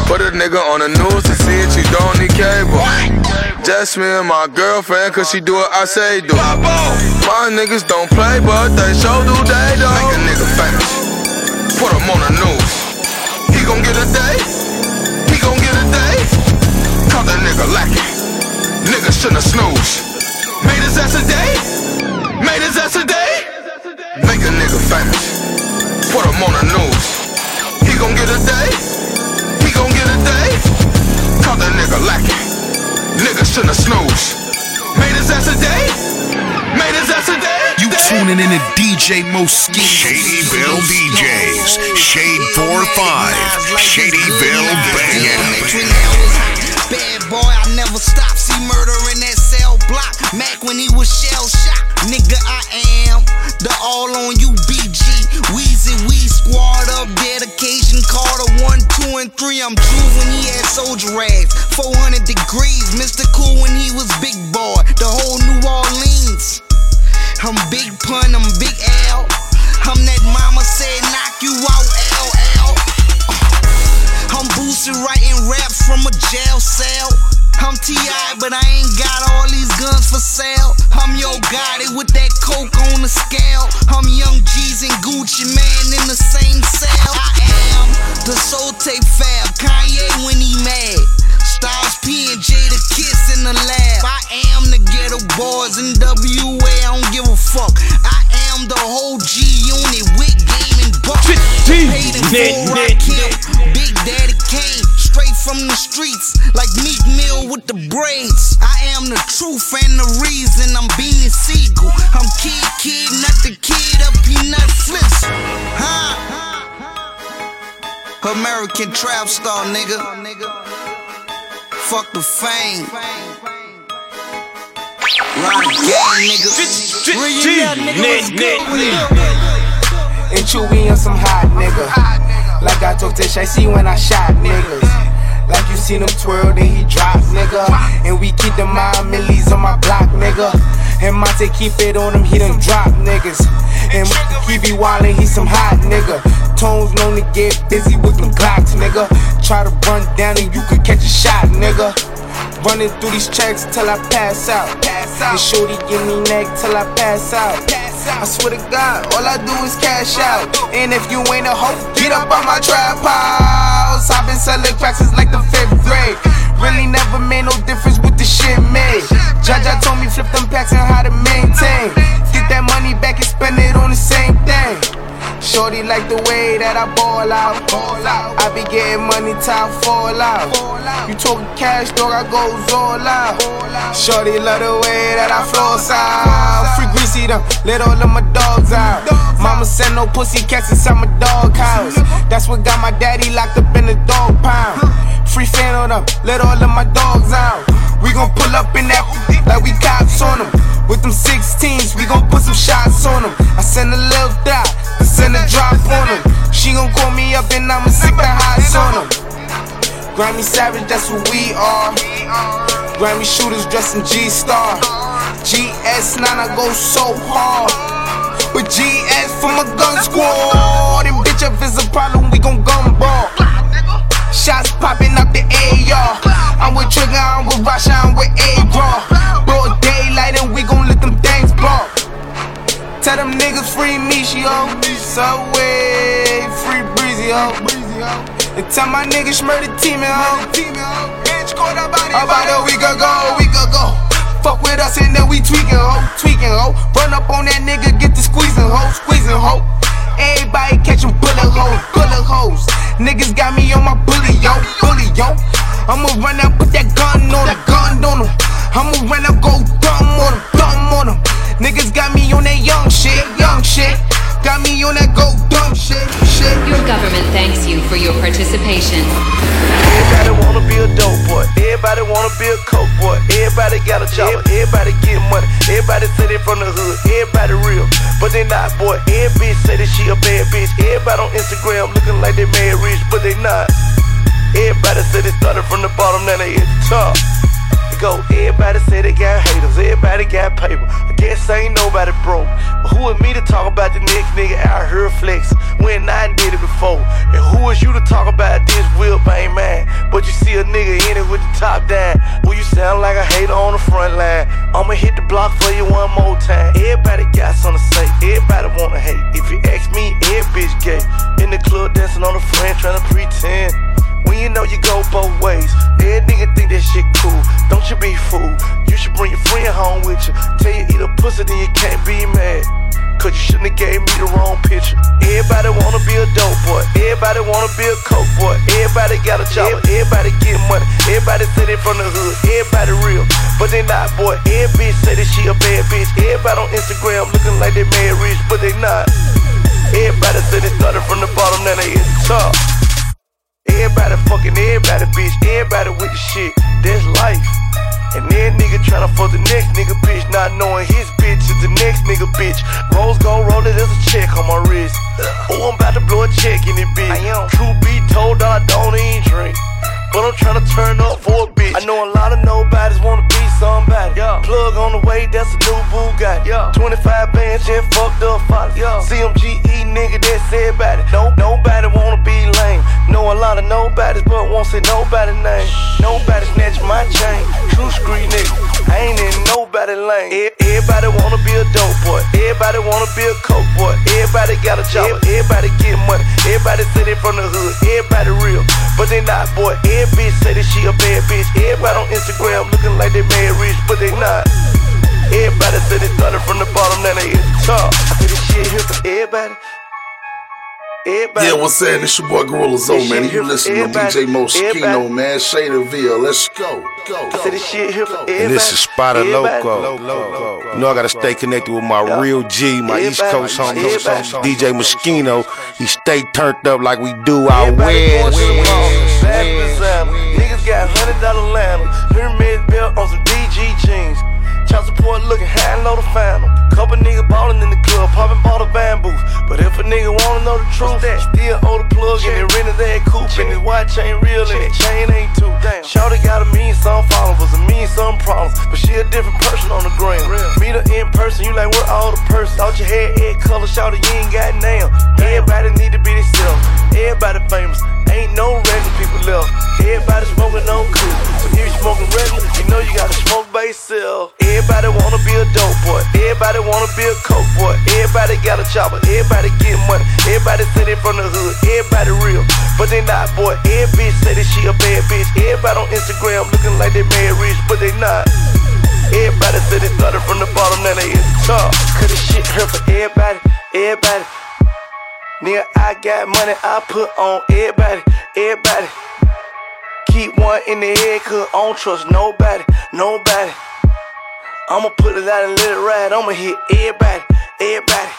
Put a nigga on the news to see it. You don't need cable. Just me and my girlfriend, cause she do what I say do. My niggas don't play, but they show do they do. Make a nigga famous. Put him on the news. He gon' get a day. He gon' get a day. Caught that nigga lacking. Nigga shouldn't snooze. Made his ass a day. Made his ass a day. Make a nigga famous. Put him on the news. He gon' get a day. He gon' get a day. Caught that nigga lacking. Nigga shouldn't snooze. Made his ass a day. Made his ass a day. You tuning in to DJ Moschino. Shadyville DJs. Shade 4-5. Shadyville Bangin'. Bad boy, I never stop. See murder in that cell block. Mac when he was shell shocked. Nigga, I am the all on you BG. Weezy, we squad up. Dedication Carter 1, 2, and 3. I'm true when he had soldier rags. 400 degrees. Mr. Cool when he was big boy. The whole New Orleans. I'm Big Pun, I'm Big L. I'm that mama said knock you out, LL. I'm Boosie writing raps from a jail cell. I'm T.I., but I ain't got all these guns for sale. I'm Yo Gotti with that coke on the scale. I'm Young G's and Gucci Mane in the same cell. I am the Soul Tape Fab, Kanye when he mad. Styles P and J the kiss in the lab. I am the Geto Boys in WA. I don't give a fuck. I am the whole G unit with game and buck. Paid in full. Big Daddy Kane, straight from the streets, like Meek Mill with the braids. I am the truth and the reason I'm Beanie Sigel. I'm Kid Kid, not the kid of Peanut Flips. Huh? American trap star, nigga. Fuck the fame. Ride gang, nigga. Where you at, nigga? What's good? And Chewy on some hot nigga. Like I told Tish, I see when I shot niggas. Like you seen him twirl, then he drop, nigga. And we keep the mind millies on my block, nigga. And Monte keep it on him, he done drop niggas. And he be wildin', he some hot nigga. Tones known to get busy with them Glocks, nigga. Try to run down and you could catch a shot, nigga. Running through these checks till I pass out. Pass out. And shorty give me neck till I pass out. I swear to God, all I do is cash out. And if you ain't a hoe, get up on my trap house. I've been selling cracks since like the fifth grade. Really never made no difference with the shit made. Jaja told me flip them packs and how to maintain. Get that money back and spend it on the same thing. Shorty like the way that I ball out. I be getting money I fall out. You talking cash, dog, I goes all out. Shorty love the way that I flow out. Free greasy them, let all of my dogs out. Mama send no pussy cats inside my dog house. That's what got my daddy locked up in the dog pound. Free fan on them, let all of my dogs out. We gon' pull up in that like we cops on them. With them 16s, we gon' put some shots on them. I send a little dot, Send a drop on them. She gon' call me up and I'ma sick the highs on them. Grammy Savage, that's what we are. Grammy shooters dressed in G Star. GS9, I go so hard. With GS for my gun squad. And bitch, if it's a problem, we gon' gun ball. Shots popping up the AR. I'm with Trigger, I'm with Rasha, I'm with A-Raw. Broad daylight and we Tell them niggas free me, she yo. Subway, free breezy, ho. And tell my niggas murder team, ho. Bitch, caught about a week ago, a week ago. Fuck with us and then we tweaking, ho. Tweaking, ho. Run up on that nigga, get the squeezing, ho. Squeezing, ho. Everybody catching bullet holes, bullet holes. Niggas got me on my bully, yo, bully, yo. I'ma run out, put that gun on him, gun on him. I'ma run out, go dumb on him, dumb on him. Niggas got me on that young shit, young shit. Got me on that go dumb shit, shit. Your government thanks you for your participation. Everybody wanna be a dope boy. Everybody wanna be a coke boy. Everybody got a job. Everybody get money. Everybody say they from the hood. Everybody real, but they not boy. Every bitch say that she a bad bitch. Everybody on Instagram looking like they mad rich, but they not. Everybody said they started from the bottom, now they at the top. Go, everybody say they got haters, everybody got paper. I guess ain't nobody broke. But who is me to talk about the next nigga out here flex when I did it before? And who is you to talk about this whip ain't mine? But you see a nigga in it with the top down. Well, you sound like a hater on the front line. I'ma hit the block for you one more time. Everybody got something to say, everybody wanna hate. If you ask me, every bitch gay. In the club dancing on the friend trying to pretend. When you know you go both ways, every nigga think that shit cool. Don't you be fooled. You should bring your friend home with you. Tell you eat a pussy, then you can't be mad. Cause you shouldn't have gave me the wrong picture. Everybody wanna be a dope boy. Everybody wanna be a coke boy. Everybody got a job. Everybody get money. Everybody say they from the hood. Everybody real, but they not boy. Every bitch say that she a bad bitch. Everybody on Instagram looking like they mad rich, but they not. Everybody said they started from the bottom, now they at the top. Everybody fucking everybody, bitch. Everybody with the shit. That's life. And then nigga tryna fuck the next nigga bitch, not knowing his bitch is the next nigga bitch. Rose gold roll it as a check on my wrist. Oh, I'm about to blow a check in it, bitch. True be told, I don't even drink. But I'm tryna turn up for a bitch. I know a lot of nobodies wanna be somebody. Plug on the way, that's a new Bugatti. 25 bands, and fucked up fathers. CMGE nigga that said about it. No, nobody wanna be lame. Know a lot of nobodies, but won't say nobody name. Nobody snatch my chain. True street nigga, I ain't in nobody lane. E- Everybody wanna be a dope boy. Everybody wanna be a coke boy. Everybody got a job. Everybody get money. Everybody they from the hood. Everybody real, but they not boy. Every bitch say that she a bad bitch. Everybody on Instagram looking like they mad rich, but they not. Everybody say they started from the bottom, now they at the top. I say this shit here for everybody. Everybody. Yeah, what's that? It's your boy Gorilla Zoe, man. You listening to DJ Moschino, man. Shadyville. Let's go. Go. I say this shit here for And this is Spider Loco. You know I gotta stay connected with my real G, my East Coast homie, DJ Moschino. He stay turned up like we do out west. Got hundred dollar llamas, pyramid belt on some DG jeans. Child support looking high and low to find 'em. Couple niggas ballin' in the club, poppin' ball the bamboo. But if a nigga wanna know the truth, that still owe the plug and they rented that coupe. And his watch ain't real and his chain ain't too. Shawty got a million some followers, a million some problems. But she a different person on the gram. Meet her in person, you like, where all the person? Thought your hair, head color, shawty, you ain't got nail. Everybody need to be themselves. Everybody famous, ain't no random people left. Everybody smoking on cool. So if you smoking random, you know you gotta smoke by yourself. Everybody wanna be a dope boy. Everybody wanna be a coke boy. Everybody got a chopper. Everybody getting money. Everybody sitting from the hood. Everybody real, but they not boy. Every bitch say that she a bad bitch. Everybody on Instagram looking like they mad rich, but they not. Everybody said they started from the bottom, now they is the top. Cause this shit hurt for everybody, everybody. Nigga, I got money I put on everybody, everybody. Keep one in the head, cause I don't trust nobody, nobody. I'ma put it out and let it ride, I'ma hit everybody, everybody.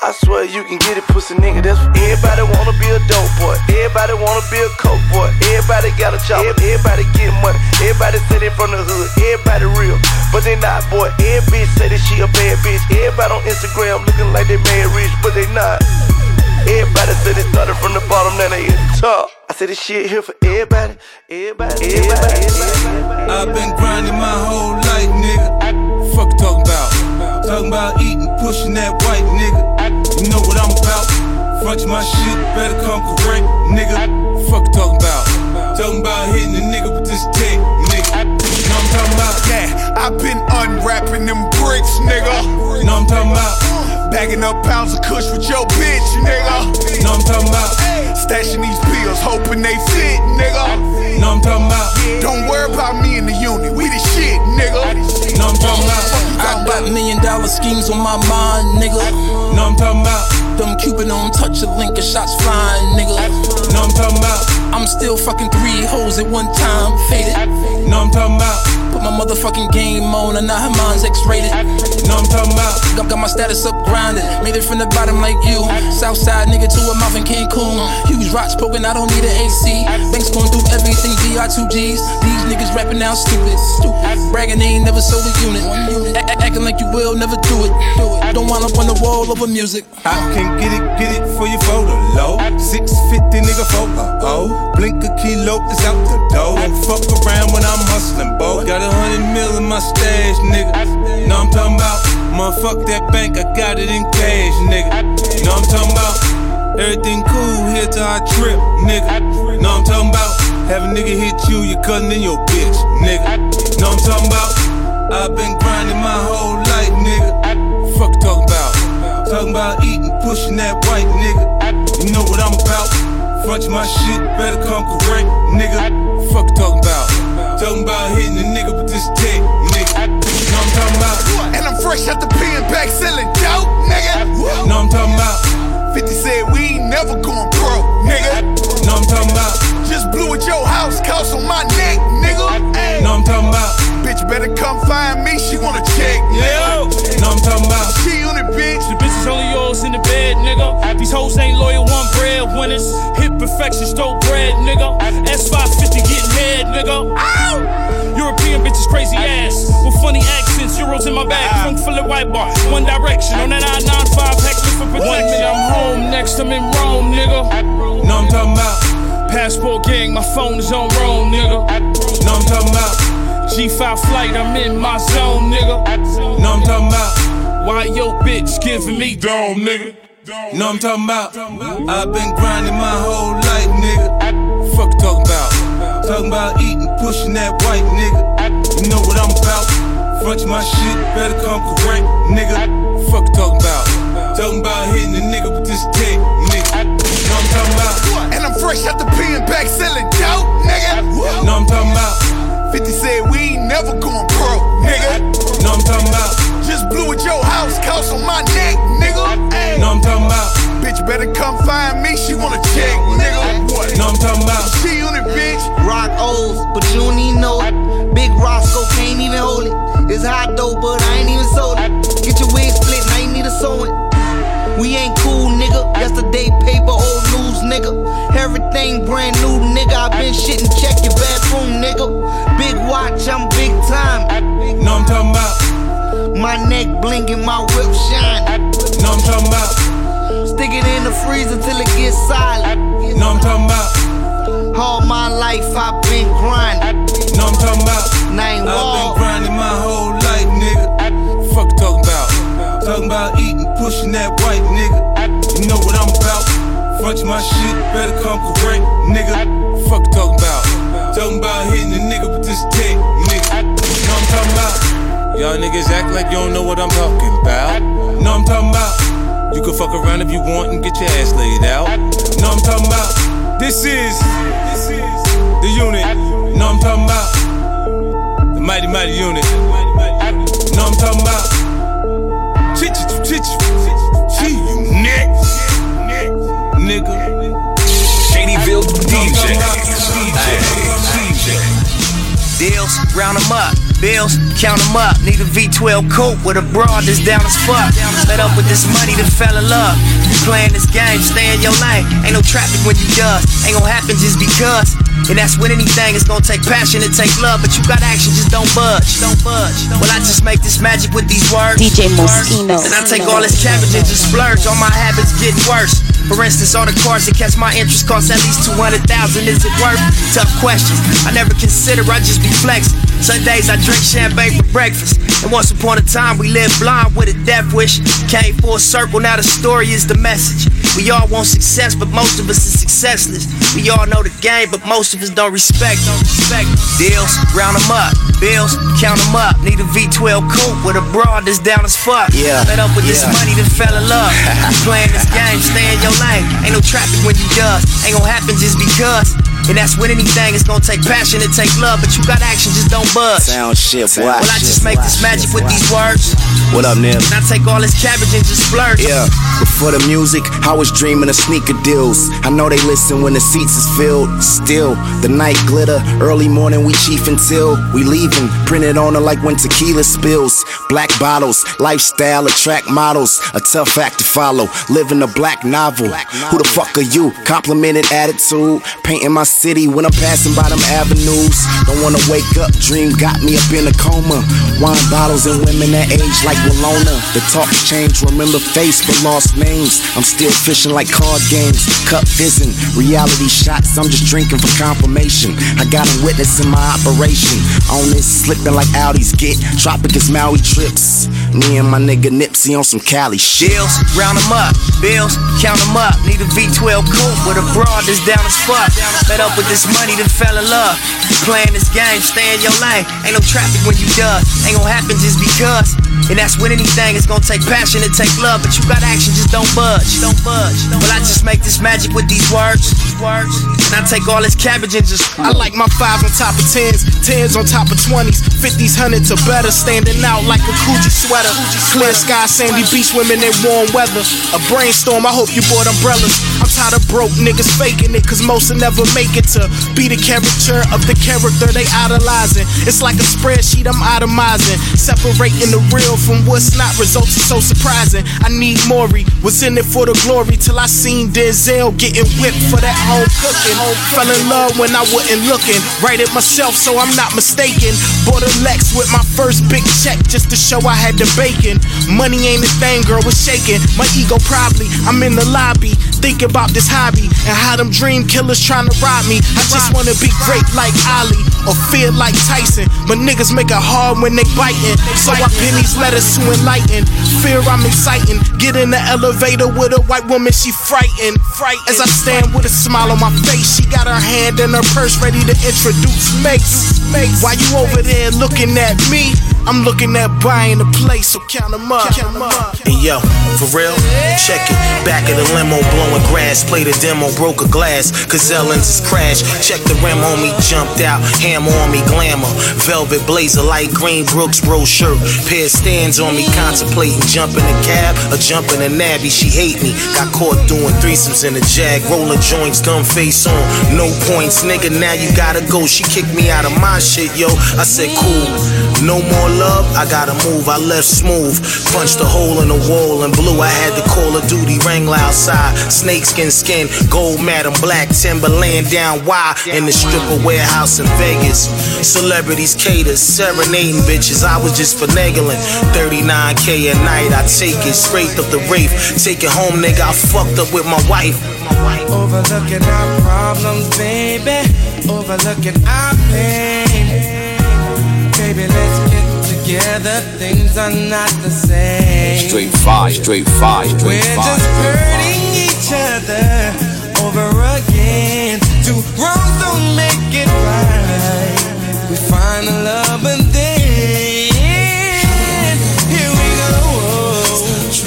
I swear you can get it, pussy nigga. That's for everybody wanna be a dope boy. Everybody wanna be a coke boy. Everybody got a job. Everybody get money. Everybody say they from the hood. Everybody real, but they not, boy. Every bitch say that she a bad bitch. Everybody on Instagram looking like they mad rich, but they not. Everybody say they started from the bottom, now they at the top. I say this shit here for everybody, everybody, everybody. everybody. I've been grinding my whole life, nigga. Fuck talking about. Talking about eating, pushing that white nigga. You know what I'm about. Front my shit, better come correct, nigga. Fuck talking about. Talking about hitting a nigga with this tech, nigga. You know what I'm talking about? Yeah, I've been unwrapping them bricks, nigga. You know what I'm talking about? Bagging up pounds of kush with your bitch, nigga. You know what I'm talking about? Stashing these pills, hoping they fit, nigga. You know what I'm talking about? Don't worry about me in the unit, we the shit, nigga. About? I got million dollar schemes on my mind, nigga. Know I'm talking about? Them Cupid on touch a link and shots flying, nigga. Know I'm talking about? I'm still fucking three hoes at one time, faded. Know I'm talking about? Put my motherfucking game on and now her mind's X-rated. Know I'm talking about? Got, got my status up grinded, made it from the bottom like you. Southside nigga to a mouth in Cancun. Huge rocks poking, I don't need an AC. Banks going through everything, BR2Gs. These niggas rapping now stupid. Stupid. Bragging they ain't never sold a unit. A- acting like you will, never do it. Do it. Don't wind up on the wall over music. I can get it, get it for your photo low. 650 nigga photo. Oh, blink a kilo is out the door. Don't fuck around when I'm hustling, boy. Got a hundred mil in my stash, nigga. Know I'm talking about? Motherfuck that bank, I got it in cash, nigga. Know I'm talking about? Everything cool here till I trip, nigga. Know I'm talking about? Have a nigga hit you, you cutting in your bitch, nigga. Know I'm talking about? I've been grinding my whole life, nigga. Fuck talking about? Talking about eating, pushing that white nigga. You know what I'm about. Front my shit, better come correct, nigga. Fuck talking about. Talking about hitting a nigga with this tech, nigga. You know what I'm talking about? And I'm fresh out the pen back selling dope, nigga. Know what I'm talking about? 50 said we ain't never going pro, nigga. Know what I'm talking about? Just blew at your house, cost on my neck, nigga. Ay. Know what I'm talking about? Bitch better come find me, she wanna check, Yeah. Yours in the bed, nigga. These hoes ain't loyal, one bread winners. Hit perfection, stole bread, nigga. S550 getting head, nigga. Ow! European bitches crazy ass. With funny accents, euros in my bag. Ah. Trunk full of white bar. One direction on that I-95 heckling for protection. One minute I'm home, next I'm in Rome, nigga. Know I'm talking about? Passport gang, my phone is on roam, nigga. Know I'm talking about? G5 flight, I'm in my zone, nigga. Know I'm talking about? Why yo bitch giving me dome, nigga? Know what I'm talking about? I've been grinding my whole life, nigga. Fuck talking about? Talking about eating, pushing that white nigga. You know what I'm about. Front my shit, better come correct, nigga. Fuck talking about? Talking about hitting a nigga with this tech, nigga. Know what I'm talking about? And I'm fresh out the pen back selling dope, nigga. Know what I'm talking about? 50 said we ain't never going pro, nigga. Know what I'm talking about? Just blew at your house, cost on my neck, nigga. Ay. Know I'm talking about? Bitch better come find me, she wanna check, nigga. Know what I'm talking about? She on it, bitch. Rock O's, but you don't even know it. Big Roscoe can't even hold it. It's hot though, but I ain't even sold it. Get your wig split, and I ain't need a sewing. We ain't cool, nigga. Yesterday paper, old news, nigga. Everything brand new, nigga. I been shitting, check your bathroom, nigga. Big watch, I'm big time. Know what I'm talking about? My neck blinking, my whip shine. Know what I'm talking about? Stick it in the freezer till it gets solid. Know what I'm talking about? All my life I've been grinding. Know I'm talking about? Nine I've been grinding my whole life, nigga. Fuck talking about? Talking about eating, pushing that white nigga. You know what I'm about. Front my shit, better come correct, nigga. Fuck talking about? Talking about hitting a Y'all niggas act like you don't know what I'm talking about. Know I'm talking about? You can fuck around if you want and get your ass laid out. Know I'm talking about? This is, this is the unit. Know I'm talking about? The mighty, mighty unit. Know I'm talking about? Chichi, chichi, chichi, next, nigga. Shadyville DJ. DJ. Deals, round them up. Bills, count them up. Need a V12 coupe with a broad that's down as fuck. Fed up with this money that fell in love. You playing this game, stay in your lane. Ain't no traffic when you does. Ain't gonna happen just because. And that's when anything is gonna take passion and take love. But you got action, just don't budge. Don't budge. Well, I just make this magic with these words. DJ Moschino. And I take all this cabbage and just splurge. All my habits getting worse. For instance, all the cars that catch my interest cost at least 200,000. Is it worth? Tough questions. I never consider, I just be flexing. Some days I drink champagne for breakfast. And once upon a time we lived blind with a death wish. Came full circle, now the story is the message. We all want success, but most of us is successless. We all know the game, but most of us don't respect. Don't respect deals. Round them up, bills, count them up. Need a V12 coupe with a broad that's down as fuck. Yeah, Fed up with this money that fell in love. You playing this game, stay in your lane. Ain't no traffic when you does. Ain't gonna happen just because. And that's when anything is gonna take passion and take love, but you got action, just don't budge. Sound shit, boy. Well, I just make this magic with these words. What up, Nip? And I take all this cabbage and just splurge. Yeah, before the music, I was dreaming of sneaker deals. I know they listen when the seats is filled. Still, the night glitter. Early morning, we chief until we leaving. Printed on her like when tequila spills. Black bottles, lifestyle, attract models. A tough act to follow. Living a black novel. Who the fuck are you? Complimented attitude. Painting my city when I'm passing by them avenues. Don't wanna wake up, dream got me up in a coma. Wine bottles and women that age like Walona. The talks change, remember face but lost names. I'm still fishing like card games, cup fizzing. Reality shots, I'm just drinking for confirmation. I got a witness in my operation. On this, slipping like Audis get. Tropic is Maui trips. Me and my nigga Nipsey on some Cali shit. Deals, round them up, bills, count them up. Need a V12 coupe with a broad that's down as fuck. Up with this money that fell in love. Playing this game, stay in your lane. Ain't no traffic when you does. Ain't gonna happen just because. And that's when anything is gonna take passion and take love. But you got action, just don't budge. Don't budge. Well, I just make this magic with these words. words. And I take all this cabbage and just. I like my fives on top of tens, tens on top of twenties, fifties, hundreds or better, standing out like a sweater. Clear sky, sandy beach, women in warm weather. A brainstorm, I hope you bought umbrellas. I'm tired of broke niggas faking it, cause most will never make it to be the character of the character they idolizing. It's like a spreadsheet I'm itemizing, separating the real from what's not. Results are so surprising. I need Maury, was in it for the glory till I seen Denzel getting whipped for that home cooking. Fell in love when I wasn't looking. Write it myself, so I'm not mistaken. Bought a Lex with my first big check just to show I had the bacon. Money ain't a thing, girl, was shaking. My ego probably. I'm in the lobby, thinking about this hobby and how them dream killers trying to rob me. I just wanna be great like Ali or feel like Tyson. But niggas make it hard when they biting. So I pen these letters to enlighten. Fear I'm inciting. Get in the elevator with a white woman, she frightened. Fright as I stand with a smile on my face, she got her hand in her purse ready to introduce Mace. Why you over there looking at me? I'm looking at buying a place, so count 'em up. Hey yo, for real? Check it. Back of the limo, blowing grass. Played a demo, broke a glass. Cause Ellens is crash. Check the rim on me, jumped out. Hammer on me, glamour. Velvet blazer, light green Brooks bro shirt. Pair stands on me, contemplating. Jumping a cab or jumping a nabby. She hate me. Got caught doing threesomes in a jag. Rolling joints, dumb face on. No points, nigga. Now you gotta go. She kicked me out of my shit, yo. I said, cool. No more love, I gotta move. I left smooth. Punched a hole in the wall and blue. I had the Call of Duty Wrangler outside. Snakeskin skin, gold madam, black Timberland down wide in the stripper warehouse in Vegas. Celebrities cater, serenading bitches. I was just finagling. 39k a night, I take it straight up the rafe. Take it home, nigga. I fucked up with my wife. Overlooking our problems, baby. Overlooking our pain. Baby, let's get together. Things are not the same. Straight fire, straight fire, straight We're fire. just hurting each other over again. Two wrongs don't make it right. We find the love and then here we go.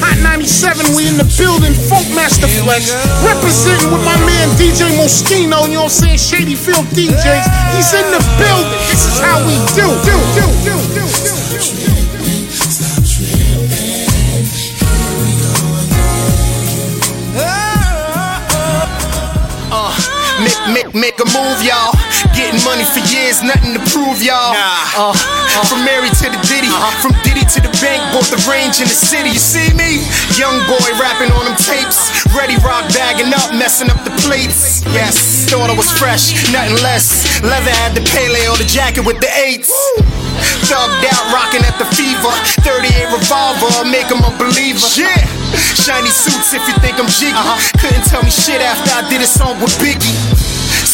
Hot 97, we in the building, Funkmaster Flex. Representing with my man DJ Moschino, you know what I'm saying? Shadyville DJs. He's in the building. This is how we do. Do, do, do, do, do. A move, y'all. Getting money for years, nothing to prove, y'all. Uh, uh, from Mary to the Diddy, uh-huh. from Diddy to the bank, bought the range in the city. You see me? Young boy rapping on them tapes. Ready rock bagging up, messing up the plates. Yes, thought I was fresh, nothing less. Leather had the paleo, the jacket with the eights. Thugged out, rocking at the fever. 38 revolver, make him a believer. Yeah. Shiny suits if you think I'm jiggy. Uh-huh. Couldn't tell me shit after I did a song with Biggie.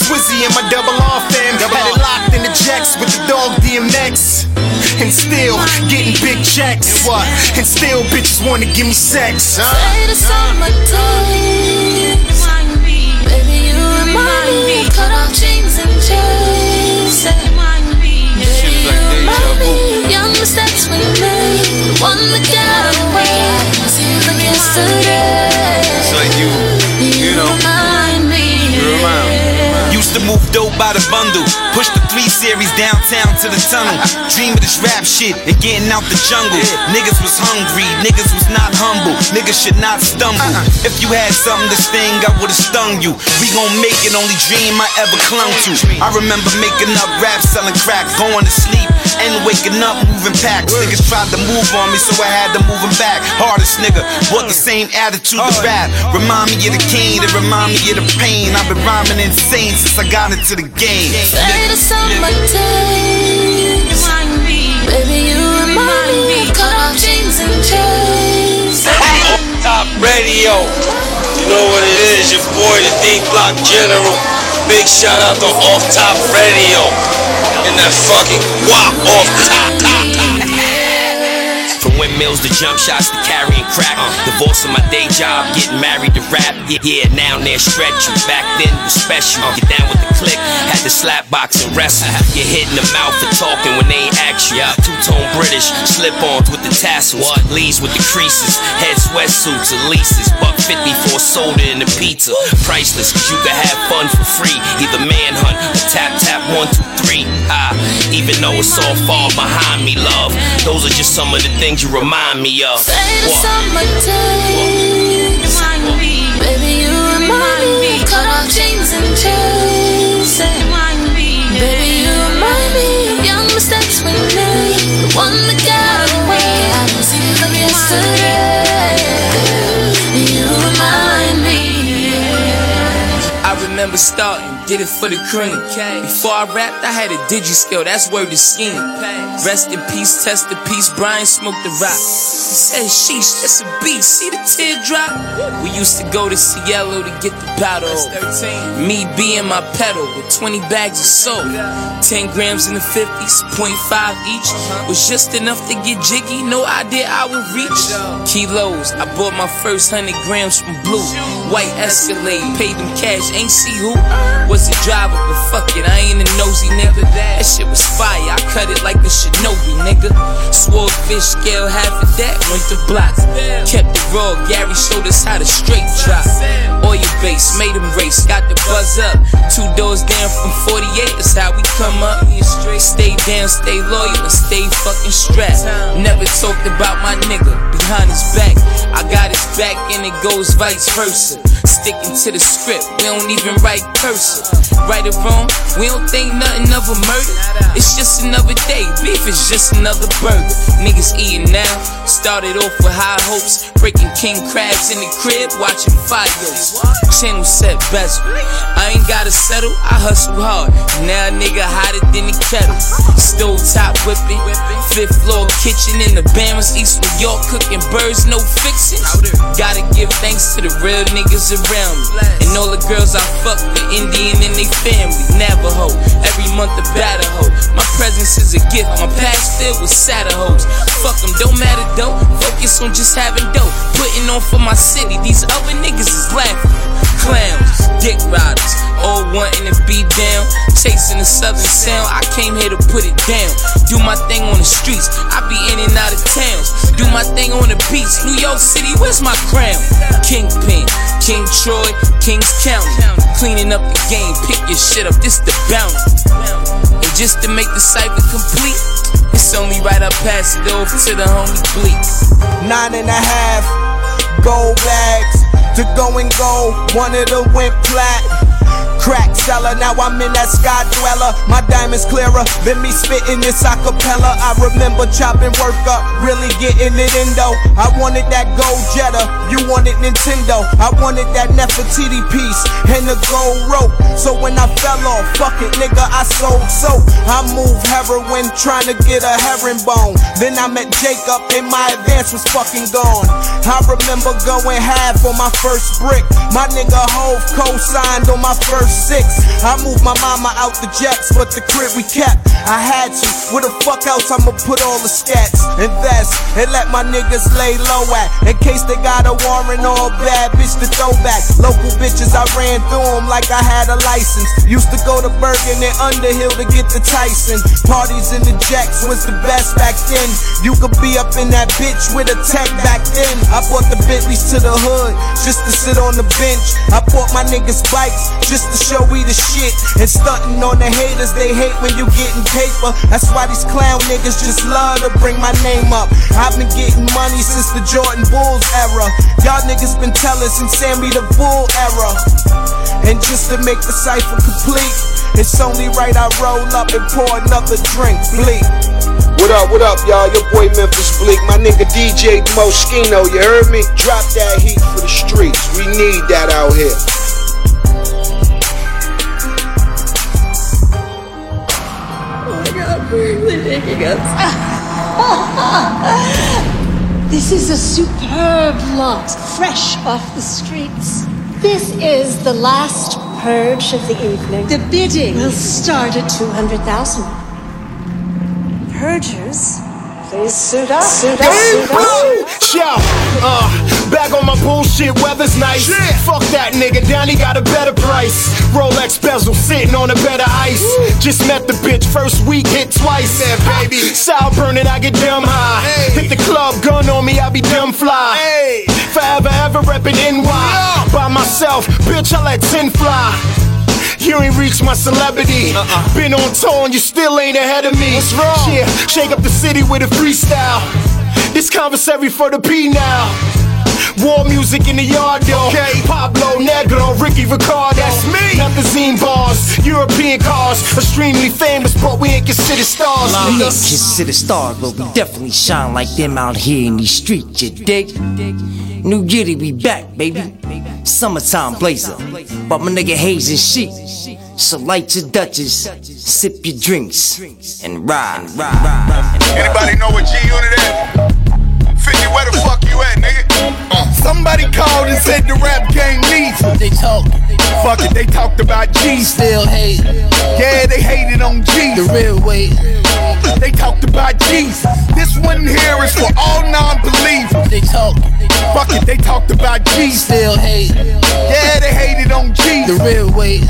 Swizzy and my double R fam had it locked in the jacks with the dog DMX. And still getting big checks. And what? And still bitches wanna give me sex. Huh? Say the summer days. Baby, you remind me. Cut off jeans and chains. Baby, you remind me. Young mistakes we made. The one that got away. Seems like yesterday. It's like you, you know. Used to move dope by the bundle. Push the three series downtown to the tunnel. Dream of this rap shit and getting out the jungle. Niggas was hungry, niggas was not humble. Niggas should not stumble. If you had something to sting, I would've stung you. We gon' make it, only dream I ever clung to. I remember making up rap, selling crack, going to sleep, and waking up moving packs. Niggas tried to move on me, so I had to move 'em back. Hardest nigga, brought the same attitude to rap. Remind me of the cane, it remind me of the pain. I've been rhyming insane since I got into the game. Say the summer days. Baby, you remind me. Cut off jeans and chains. Top Radio. You know what it is, your boy, the D Block General. Big shout out to Off Top Radio. And that fucking guap off top. To jump shots to carrying crack. Uh. Divorce Divorcing my day job, getting married to rap. Yeah, yeah now and then stretch you. Back then was special. Uh. Get down with the click, had to slap box and wrestle. Uh-huh. Get hit in the mouth for talking when they ain't ask you. Two tone British, slip ons with the tassels. Leads with the creases, head sweatsuits, Elises. Buck 50 for a soda and a pizza. Priceless, cause you can have fun for free. Either manhunt or tap tap one, two, three. Ah, even though it's all far behind me, love. Those are just some of the things you remind me of. Say the What? summer days. Baby, you remind me. Cut off jeans and chains. Remind me. Baby, you remind me. Young mistakes we made. The one that got away. Seems like yesterday. You remind me. I remember starting, did it for the cream. Before I rapped, I had a digi skill, that's word to scheme. Rest in peace, test the peace, Brian smoked the rock. He said, sheesh, that's a beat, see the teardrop? We used to go to Cielo to get the bottle. Me being my pedal with 20 bags of soap. 10 grams in the 50s, 0.5 each. Was just enough to get jiggy, no idea I would reach. Kilos, I bought my first 100 grams from Blue. White Escalade, paid them cash, ain't see who. Was a driver, but fuck it, I ain't a nosy nigga. That shit was fire, I cut it like the Shinobi nigga. Swore fish scale, half of that went to blocks. Kept it raw, Gary showed us how to straight drop. Oil base, made him race, got the buzz up. Two doors down from 48, that's how we come up. Straight. Stay down, stay loyal, and stay fucking strapped. Never talked about my nigga behind his back. I got his back and it goes vice versa. Sticking to the script, we don't even write cursive. Right or wrong, we don't think nothing of a murder. It's just another day, beef is just another burger. Niggas eating now, started off with high hopes. Breaking king crabs in the crib, watching Fios. Channel set bezel. I ain't gotta settle, I hustle hard. Now nigga hotter than the kettle. Stove top whipping, fifth floor kitchen in the Bahamas, East New York, cooking birds, no fixins. Gotta give thanks to the real niggas around me. And all the girls I fuck, the Indian and they family. Navajo, every month a batter hoe. My presence is a gift, my past filled with sadder hoes. Fuck them, don't matter though. Focus on just having dough. Putting on for my city, these other niggas is laughing. Clowns, dick riders, all wanting to be down. chasing the southern sound. I came here to put it down. Do my thing on the streets. I be in and out of towns. Do my thing on the beach. New York City, where's my crown? Kingpin, King Troy, Kings County. Cleaning up the game, pick your shit up. This the bounty. And just to make the cipher complete, it's only right I pass it over to the homie Bleak. Nine and a half gold bags to go and go. One of the went plat. Crack seller, now I'm in that sky dweller. My diamonds clearer than me spitting this acapella. I remember chopping work up, really getting it in though. I wanted that gold Jetta, you wanted Nintendo. I wanted that Nefertiti piece and the gold rope. So when I fell off, fuck it, nigga, I sold soap. I moved heroin, trying to get a herringbone. Then I met Jacob, and my advance was fucking gone. I remember going half on my first brick. My nigga Hove co-signed on my first six. I moved my mama out the jacks, but the crib we kept. I had to. Where the fuck else I'ma put all the scats? Invest and let my niggas lay low at. In case they got a warrant or a bad bitch to throw back. Local bitches, I ran through them like I had a license. Used to go to Bergen and Underhill to get the Tyson. Parties in the jacks was the best back then. You could be up in that bitch with a tech back then. I bought the Bentleys to the hood just to sit on the bench. I bought my niggas bikes just to show we the shit. And stunting on the haters, they hate when you getting paper. That's why these clown niggas just love to bring my name up. I've been getting money since the Jordan Bulls era. Y'all niggas been telling since Sammy the Bull era. And just to make the cipher complete, it's only right I roll up and pour another drink. Bleak. What up, what up, y'all? Your boy Memphis Bleek, my nigga DJ Moschino, you heard me? Drop that heat for the streets. We need that out here. Ridiculous. this is a superb lot, fresh off the streets. This is the last purge of the evening. The bidding will start at 200,000. Purgers, please suit up, suit up, suit up. Shout, uh, back on my bullshit, weather's nice. Fuck that nigga, Downey got a better price. Rolex bezel sitting on a bed of ice. Just met the bitch, first week hit twice. Yeah, baby. Sour burning, I get dumb high. Hit the club, gun on me, I be dumb fly. Forever, ever reppin' NY. By myself, bitch, I let 10 fly. You ain't reached my celebrity. Uh-uh. Been on tour and you still ain't ahead of me. What's wrong? Yeah, shake up the city with a freestyle. This commissary for the P now. War music in the yard, yo. Okay. Pablo Negro, Ricky Ricardo. That's me. Not the zine bars, European cars, extremely famous, but we ain't considered stars. We ain't nigga. considered stars, but we definitely shine like them out here in these streets, you dig? New Giddy, we back, baby. Summertime blazer. But my nigga Hayes and sheep. So light your Dutches, sip your drinks, and ride, ride, ride. Anybody know what G Unit is? 50, where the fuck you at, nigga? Uh. Somebody called and said the rap game needs it. They talk. Fuck it, they talked about G. Still hate. Yeah, they hated on G. The real way. They talked about Jesus. This one here is for all non-believers. They talk. Fuck it, they talked about Jesus. Still hate. Yeah, they hated on Jesus. The real way.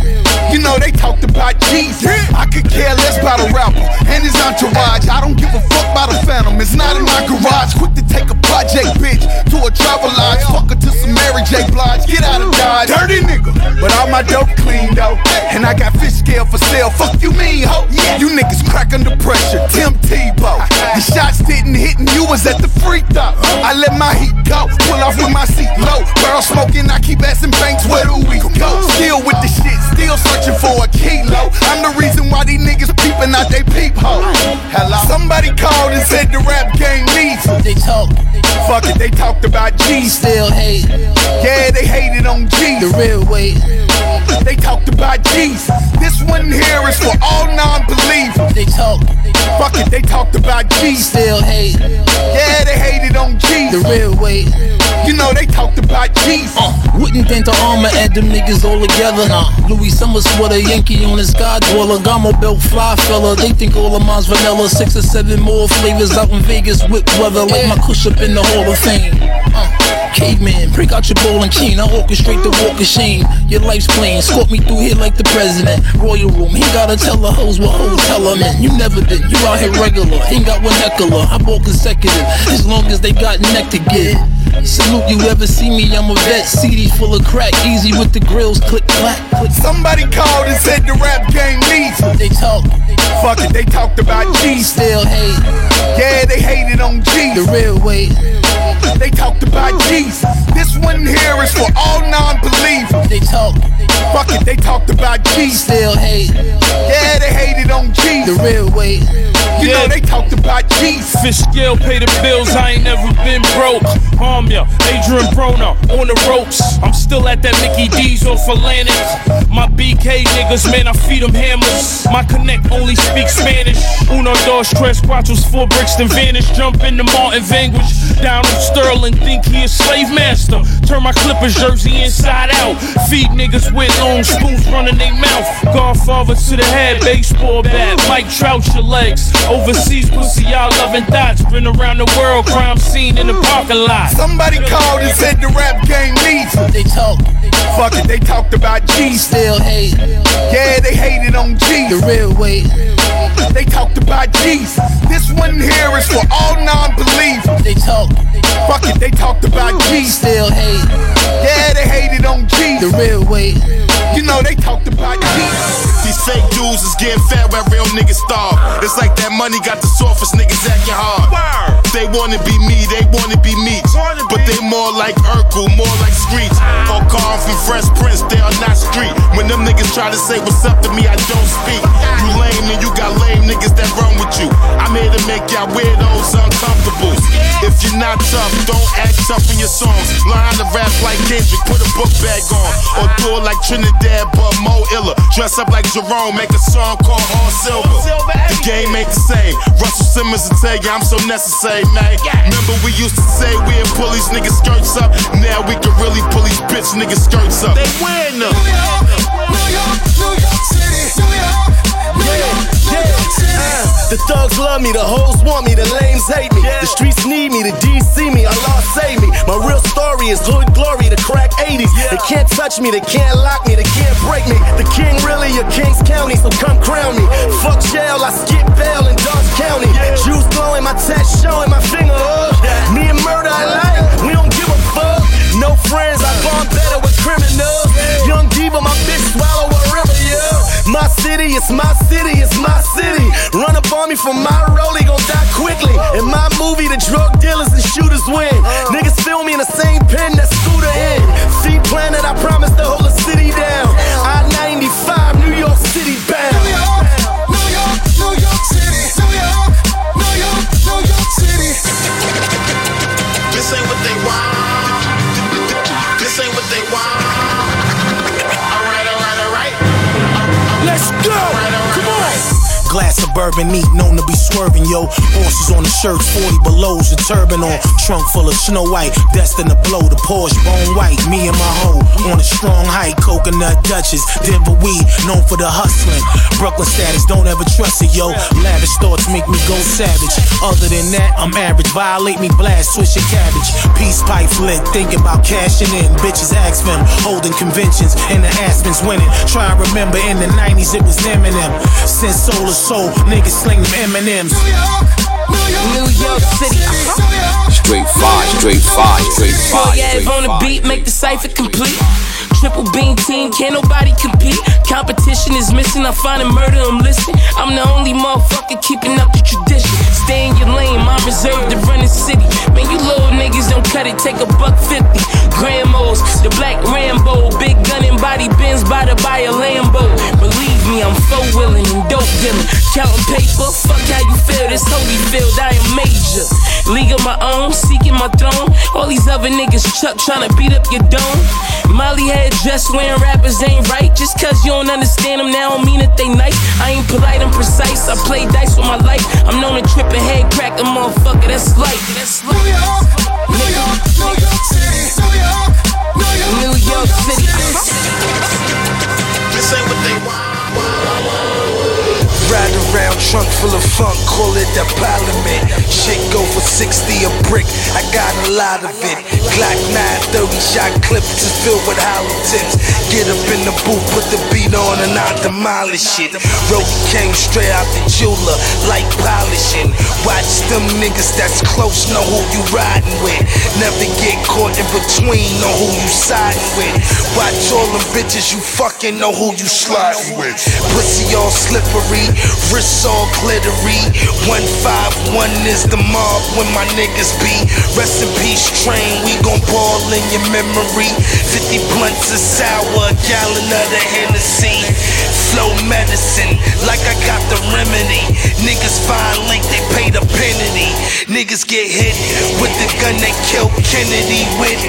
You know they talked about Jesus. I could care less about a rapper and his entourage. I don't give a fuck about a phantom. It's not in my garage. Quick to take a project bitch to a travel lodge. Fuck her to some Mary J. Blige. Get out of Dodge. Dirty nigga. But all my dope clean though. And I got fish scale for sale. Fuck you mean, ho? You niggas crack under pressure. Tim Tebow. The shots didn't hit and you was at the free throw. I let my heat go. Pull off with my seat low. Barrel smoking. I keep asking banks where do we go? Still with the shit. Still searching for a kilo. I'm the reason why these niggas peeping out they peephole. Hello. Somebody called and said the rap game needs it. They talk. Fuck it, they talked about G. Still hate. Yeah, they hated on G. The real way. They talked about Jesus. This one here is for all non-believers. They talk. Fuck it, they talked about Jesus. Still hate. Yeah, they hated on Jesus. The real way. You know they talked about Jesus. Uh, wouldn't think the armor add them niggas all together. Nah. Louis Summers with a Yankee on his sky dweller. Gamo belt fly fella. They think all of mine's vanilla. Six or seven more flavors out in Vegas with weather. Like my cush up in the Hall of Fame. Uh, Caveman, break out your bowling cane. I orchestrate the walk of shame. Your life's playing, escort me through here like the president. Royal room, he gotta tell the hoes what hoes tell her, man. You never you out here regular. Ain't got one heckler, I'm all consecutive. As long as they got neck to get. Salute you ever see me, I'm a vet. CD full of crack, easy with the grills, click clack. Click. Somebody called and said the rap game needs They talk, Fuck it, they talked about G. still hate. Yeah, they hated on G. The real way, They talked about Jesus. This one here is for all non-believers. they talk, Fuck it, they talked about Jesus. still hate. Yeah, they hated on G The real way, You know they talked about Jesus. Fish scale pay the bills, I ain't never been broke. Harm ya, Adrien Broner on the ropes. I'm still at that Mickey D's off Atlantic. My BK niggas, man, I feed them hammers. My connect only speaks Spanish. Uno, dos, tres, cuatros, four bricks, then vanish. Jump in into Martin Vanquish. Donald Sterling, think he a slave master. Turn my Clippers jersey inside out. Feed niggas with long spoons running their mouth. Godfather to the head, baseball bat. Mike Trout your legs. Overseas pussy, y'all loving thoughts. Been around the world, crime scene in the parking lot. Somebody called and said the rap game needs it. they talk, Fuck it, they talked about Jesus. still hate. Yeah, they hated on G. The real way, They talked about Jesus. This one here is for all non-believers. they talk, Fuck it, they talked about Jesus. still hate. Yeah, they hated on G's. The real way, You know they talked about Jesus. These fake dudes is getting fat where real niggas starve. It's like that money got the softest niggas acting hard. They wanna be me, they wanna be me. But they more like Urkel, more like Screech. Or Carl from Fresh Prince, they are not street. When them niggas try to say what's up to me, I don't speak. You lame and you got lame niggas that run with you. I'm here to make y'all weirdos uncomfortable. If you're not tough, don't act tough in your songs. Learn how to rap like Kendrick, put a book bag on. Or do it like Trinidad, but more iller. Dress up like Jerome, make a song called All Silver. The game ain't the same. Russell Simmons will tell you I'm so necessary, man. Remember we used to say we'd pull these niggas skirts up. Now we can really pull these bitch niggas skirts up. They wearing them. The thugs love me, the hoes want me, the lames hate me. The streets need me, the D's see me, Allah save me. My real story is hood glory, the crack 80s. They can't touch me, they can't lock me, they can't break me. The king really of Kings County, so come crown me. Fuck jail, I skip bail in Dodge County. Juice glowing, my test showing, my finger up. Me and murder alike, we don't give a fuck. No friends, I bond better with criminals. Young diva, my bitch swallow a river, yeah. My city, it's my city, it's my city. Run up on me from my rollie, gon' die quickly. In my movie, the drug dealers and shooters win. Uh. Niggas feel me in the same pen that scooter in. Feet planted, I promise the city Bourbon neat, known to be swerving, yo. Horses on the shirts, 40 belows, a turban on. Trunk full of snow white, destined to blow the Porsche bone white. Me and my hoe on a strong hike, coconut Dutchess. Denver weed, known for the hustling. Brooklyn status, don't ever trust it, yo. Lavish thoughts make me go savage. Other than that, I'm average. Violate me, blast, switch your cabbage. Peace pipe lit, thinking about cashing in. Bitches ask them, holding conventions, and the Aspens winning. Try and remember in the 90s it was Eminem. Since Soul to Soul, niggas sling them M&M's. New York City. Straight fire, straight fire, straight fire. yeah, straight on the fire. beat, make the cipher complete. Triple beam team, can't nobody compete. Competition is missing, I'm a murder, I'm listening. I'm the only motherfucker keeping up the tradition. Stay in your lane, my reserve to run the city. Man, you little niggas don't cut it, take a buck fifty. Gramos, the black Rambo, big gun and body bins by to buy a Lambo. Believe me, I'm four willing and dope dealing. Counting paper, fuck how you feel, this Holyfield, I am major. League of my own, seeking my throne. All these other niggas chuck trying to beat up your dome. Molly head dress wearing rappers ain't right. Just cause you don't understand them now don't mean that they nice. I ain't polite, I'm precise. I play dice with my life. I'm known to trip a head crack a motherfucker, that's light. That's light. New York, New York, New York City. New York, New York, City. This ain't what they want. Riding around trunk full of funk, call it the parliament. Shit go for 60 a brick, I got a lot of it. Glock 930 shot clips is filled with hollow tips. Get up in the booth, put the beat on and I demolish it. Rope came straight out the jeweler, like polishing. Watch them niggas that's close, know who you riding with. Never get caught in between, know who you siding with. Watch all them bitches you fucking know who you sliding with. Pussy all slippery, wrists all glittery. 151 is the mob when my niggas be. Rest in peace, train, we gon' ball in your memory. 50 blunts of sour, a gallon of the Hennessy. Flow medicine, like I got the remedy. Niggas find link, they pay the penalty. Niggas get hit with the gun they killed Kennedy with.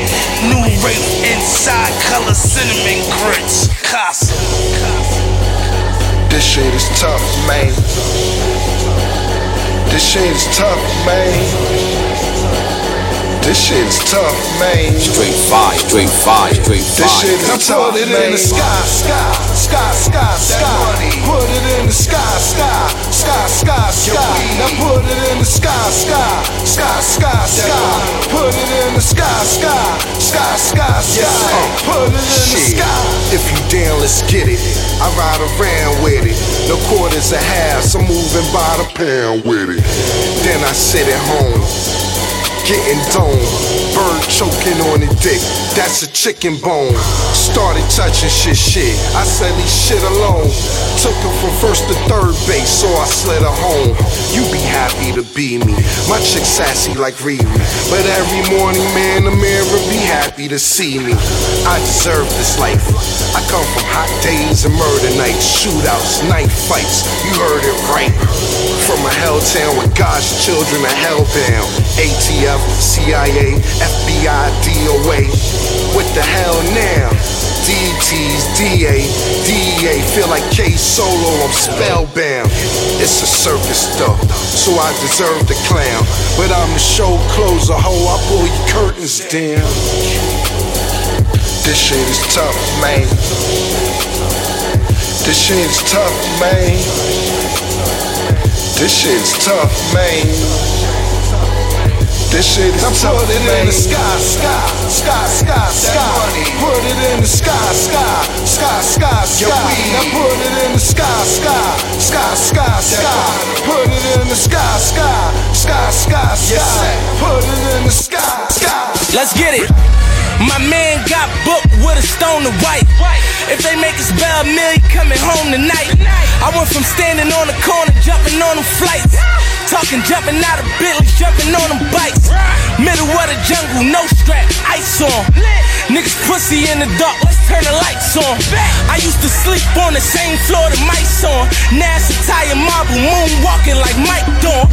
New rape inside, color cinnamon grits. Casa. This shit is tough, man. This shit is tough, man. This shit is tough, man. Straight fire, straight fire, straight fire. This shit is tough, Put it man. in the sky, sky, sky, sky, sky. Put it in the sky, sky, sky, sky, sky. Now put it in the sky, sky, sky, sky, sky. Put it in the sky, sky, sky, sky, sky. Put it in the sky. If you down, let's get it. I ride around with it. No quarters or halves, I'm moving by the pound with it. Then I sit at home, getting dome. Bird choking on the dick, that's a chicken bone. Started touching shit, shit. I said leave shit alone. Took her from first to third base, so I slid her home. You be happy to be me. My chick sassy like Riri. But every morning, man, the mirror be happy to see me. I deserve this life. I come from hot days and murder nights, shootouts, knife fights. You heard it right. From a hell town with God's children are hellbound. ATF, CIA, FBI, DOA. What the hell now? DTs, DA, DEA, feel like K Solo, I'm spellbound. It's a circus though, so I deserve the clown. But I'm the show closer, ho, I pull your curtains down. This shit is tough, man. This shit is tough, man. This shit is tough, man. This shit is Now tough, put it in the sky, sky, sky, sky, sky. Put it in the sky, sky, sky, sky, sky. Now put it in the sky, sky, sky, sky, sky. Put it in the sky, sky, sky, sky, sky. Put it in the sky, sky. Let's get it. My man got booked with a stone to white. If they make us bail mill, he coming home tonight. I went from standing on the corner, jumping on them flights. Talking, jumping out of Bentleys, jumping on them bikes. Middle of the jungle, no strap, ice on. Niggas pussy in the dark, let's turn the lights on. I used to sleep on the same floor that Mike's on. It's Italian marble, moonwalking like Mike Dawn.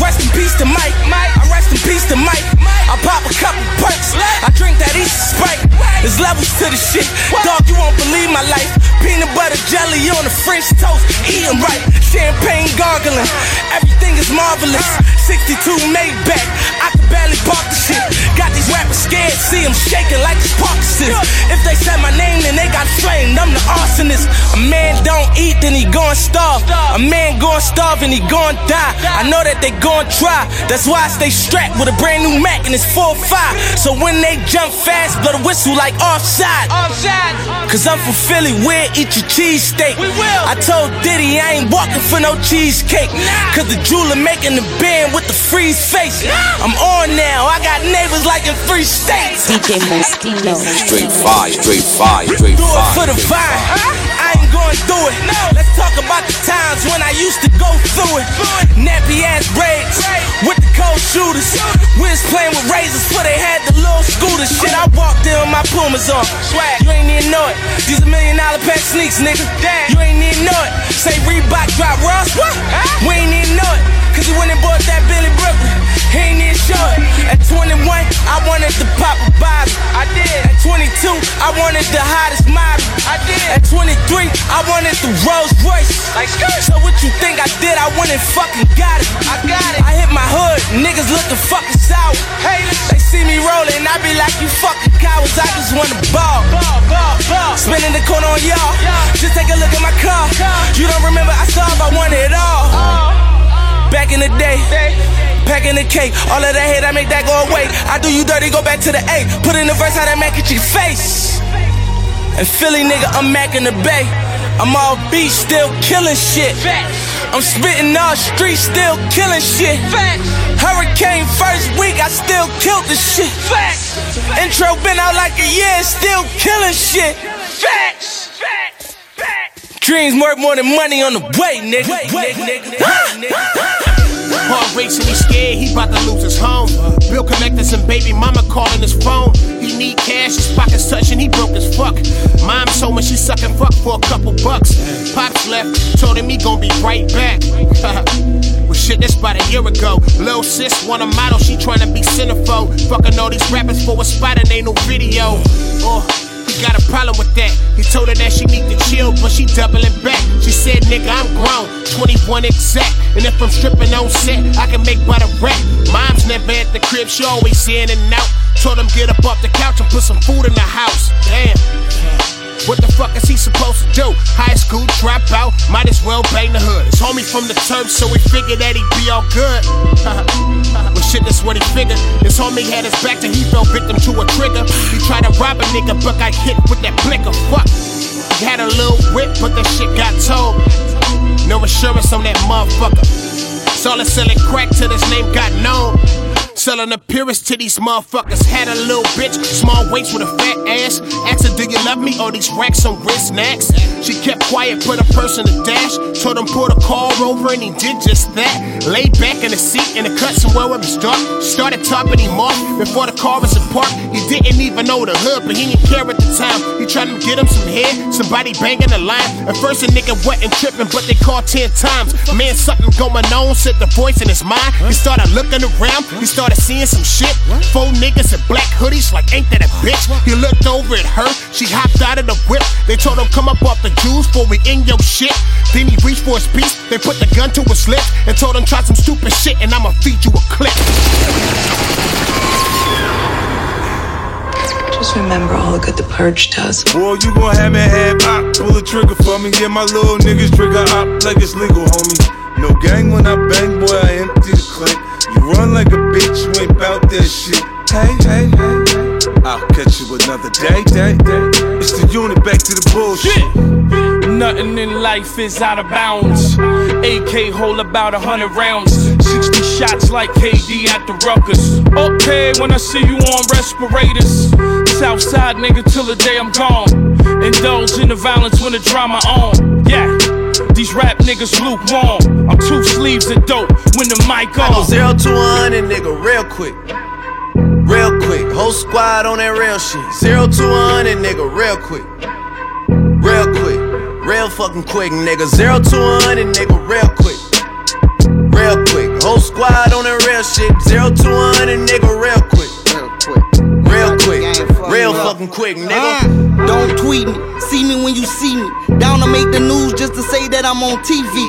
Rest in peace to Mike. I rest in peace to Mike. I pop a couple perks. I drink that Easter Sprite. There's levels to the shit. Dog, you won't believe my life. Peanut butter jelly on the French toast. Eating right. Champagne gargling. Everything is marvelous. 62 Maybach. I can barely park the shit. Got these rappers scared. See them shaking like it's Parkinson's. If they say my name, then they got flamed. I'm the arsonist. A man don't eat, then he gon' starve. A man gon' starve and he gon' die. I know that they gon' try. That's why I stay strapped with a brand new Mac and it's 4-5. So when they jump fast, blow the whistle like offside. Cause I'm from Philly, we'll eat your cheesesteak. We will. I told Diddy I ain't walking for no cheesecake. Cause the jeweler making the band with the freeze face. I'm on now, I got neighbors like in three states. DJ Mosquito. Straight fire, straight fire, straight Do it for the vine. I ain't going through it. Let's talk about the times when I used to go through it. Nappy ass braids with the cold shooters. We was playing with razors before they had the little scooters. Shit, I walked in with my Pumas on. Swag, you ain't even know it. These a million dollar pack sneaks, nigga. Damn, you ain't even know it. Say Reebok drop Ross, what? We ain't even know it. Cause he went and bought that Billy Brooklyn. He ain't even show it. At 21, I wanted to pop a bottle. I did. At 22, I wanted the hottest model. I did. At 23, I wanted the Rolls Royce. Like skirt. So what you think I did? I went and fucking got it. I got it. I hit my hood. Niggas looking fucking sour. Hey, they see me rolling. I be like, you fucking cowards. I just wanna ball. Ball, ball, ball. Spinning the corner on y'all. Just take a look at my car. You don't remember I saw if I wanted it all. Oh. Back in the day, packing the cake. All of that hate, I make that go away. I do you dirty, go back to the A. Put in the verse, how that Mac at your face. And Philly nigga, I'm Mac in the Bay. I'm all beat, still killing shit. I'm spitting all streets, still killing shit. Hurricane first week, I still killed the shit. Intro been out like a year, still killing shit. Dreams worth more than money on the way, nigga. Heart racing, he scared, he about to lose his home. Bill collectors and baby mama calling his phone. He need cash, his pockets touching, he broke as fuck. Mom told me she sucking fuck for a couple bucks. Pops left, told him he gon' be right back. well, shit, this about a year ago. Lil sis want a model, she tryna be centerfold. Fucking all these rappers for a spot and ain't no video. Oh. Got a problem with that. He told her that she need to chill, but she doubling back. She said, nigga, I'm grown, 21 exact. And if I'm stripping on set, I can make butter rap. Mom's never at the crib, she always in and out. Told him get up off the couch and put some food in the house. Damn. What the fuck is he supposed to do? High school dropout, might as well bang the hood. His homie from the turf, so we figured that he'd be all good. well, shit, that's what he figured. His homie had his back till he fell victim to a trigger. He tried to rob a nigga, but got hit with that blicker. Fuck. He had a little whip, but that shit got told. No insurance on that motherfucker. Saw selling crack till his name got known. Selling appearance to these motherfuckers. Had a little bitch, small waist with a fat ass. Asked her, do you love me? All these racks on wrist snacks. She kept quiet, put a purse in the dash. Told him pull the car over, and he did just that. Laid back in the seat in the cut somewhere where it was dark. Started topping him off before the car was in park. He didn't even know the hood, but he didn't care at the time. He tried to get him some head, somebody banging the line. At first, a nigga wasn't tripping, but they called 10 times. Man, something going on, said the voice in his mind. He started looking around, he started seeing some shit. Four niggas in black hoodies, like, ain't that a bitch? He looked over at her, she hopped out of the whip. They told him, come up off the juice before we in your shit. Then he reached for his piece, they put the gun to his lips and told him, try some stupid shit, and I'ma feed you a clip. Just remember all the good the purge does. Boy, you gon' have me head pop. Pull the trigger for me. Get my little niggas trigger up like it's legal, homie. No gang when I bang, boy, I empty the clip. You run like a bitch, you ain't bout that shit. Hey, hey, hey. I'll catch you another day, day, day. It's the unit back to the bullshit. Nothing in life is out of bounds. AK hold about a hundred rounds. 60 shots like KD at the Ruckers. Okay, when I see you on respirators. Southside nigga till the day I'm gone. Indulge in the violence when the drama on. Yeah. These rap niggas lukewarm. I'm two sleeves of dope when the mic I go zero to one and nigga real quick. Real quick. Whole squad on that real shit. Zero to one and nigga real quick. Real quick. Real fucking quick, nigga. Zero to one and nigga real quick. Real quick. Whole squad on that real shit. Zero to one and nigga real quick. Real quick. Real fucking quick, uh, nigga. Don't tweet me, see me when you see me. Down to make the news just to say that I'm on TV.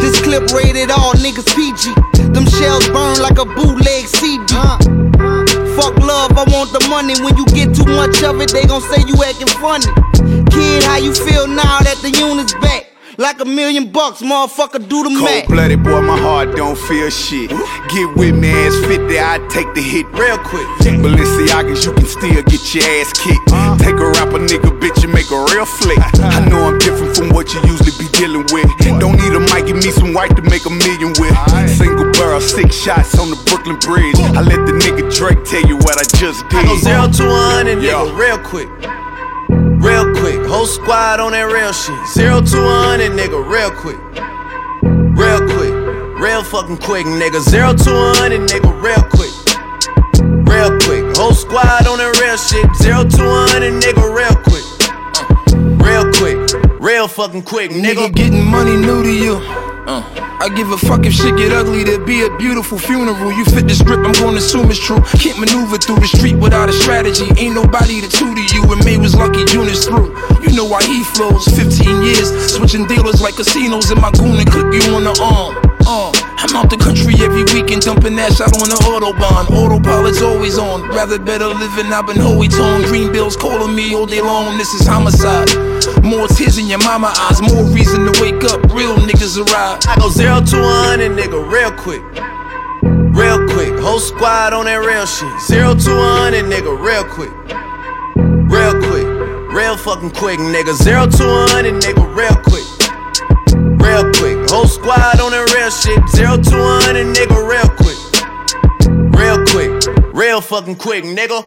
This clip rated all niggas PG. Them shells burn like a bootleg CD. Uh, uh. Fuck love, I want the money. When you get too much of it, they gon' say you acting funny. Kid, how you feel now that the unit's back? Like a million bucks, motherfucker, do the math. Cold blooded boy, my heart don't feel shit. Get with me, ass 50, I take the hit real quick. Balenciagas, you can still get your ass kicked. Uh-huh. Take a rapper nigga, bitch, and make a real flick. Uh-huh. I know I'm different from what you usually be dealing with. Don't need a mic, give me some white to make a million with. Single barrel, six shots on the Brooklyn Bridge. I let the nigga Drake tell you what I just did. I go zero to one and nigga real quick. Real quick. Whole squad on that real shit. Zero to one and nigga real quick. Real quick. Real fucking quick, nigga. Zero to one and nigga real quick. Real quick. Whole squad on that real shit. Zero to one and nigga real quick. Real quick. Real fucking quick, nigga. Nigga getting money new to you. Uh, I give a fuck if shit get ugly, there'd be a beautiful funeral. You fit the script, I'm gonna assume it's true. Can't maneuver through the street without a strategy. Ain't nobody to tutor you, and May was lucky Junior's through. You know why he flows. 15 years, switching dealers like casinos in my goon and clip you on the arm. Uh, I'm out the country every weekend, dumping that shot on the Autobahn. Autopilot's always on. Rather better living, I've been hoey tone. Green bills calling me all day long. This is homicide. More tears in your mama eyes, more reason to wake up. Real niggas arrive. I go zero to a hundred, nigga, real quick. Real quick. Whole squad on that real shit. Zero to a hundred, nigga, real quick. Real quick. Real fucking quick, nigga. Zero to a hundred, nigga, real quick. Real quick. Whole squad on that real shit. Zero to a hundred, nigga, real quick. Real quick. Real fucking quick, nigga.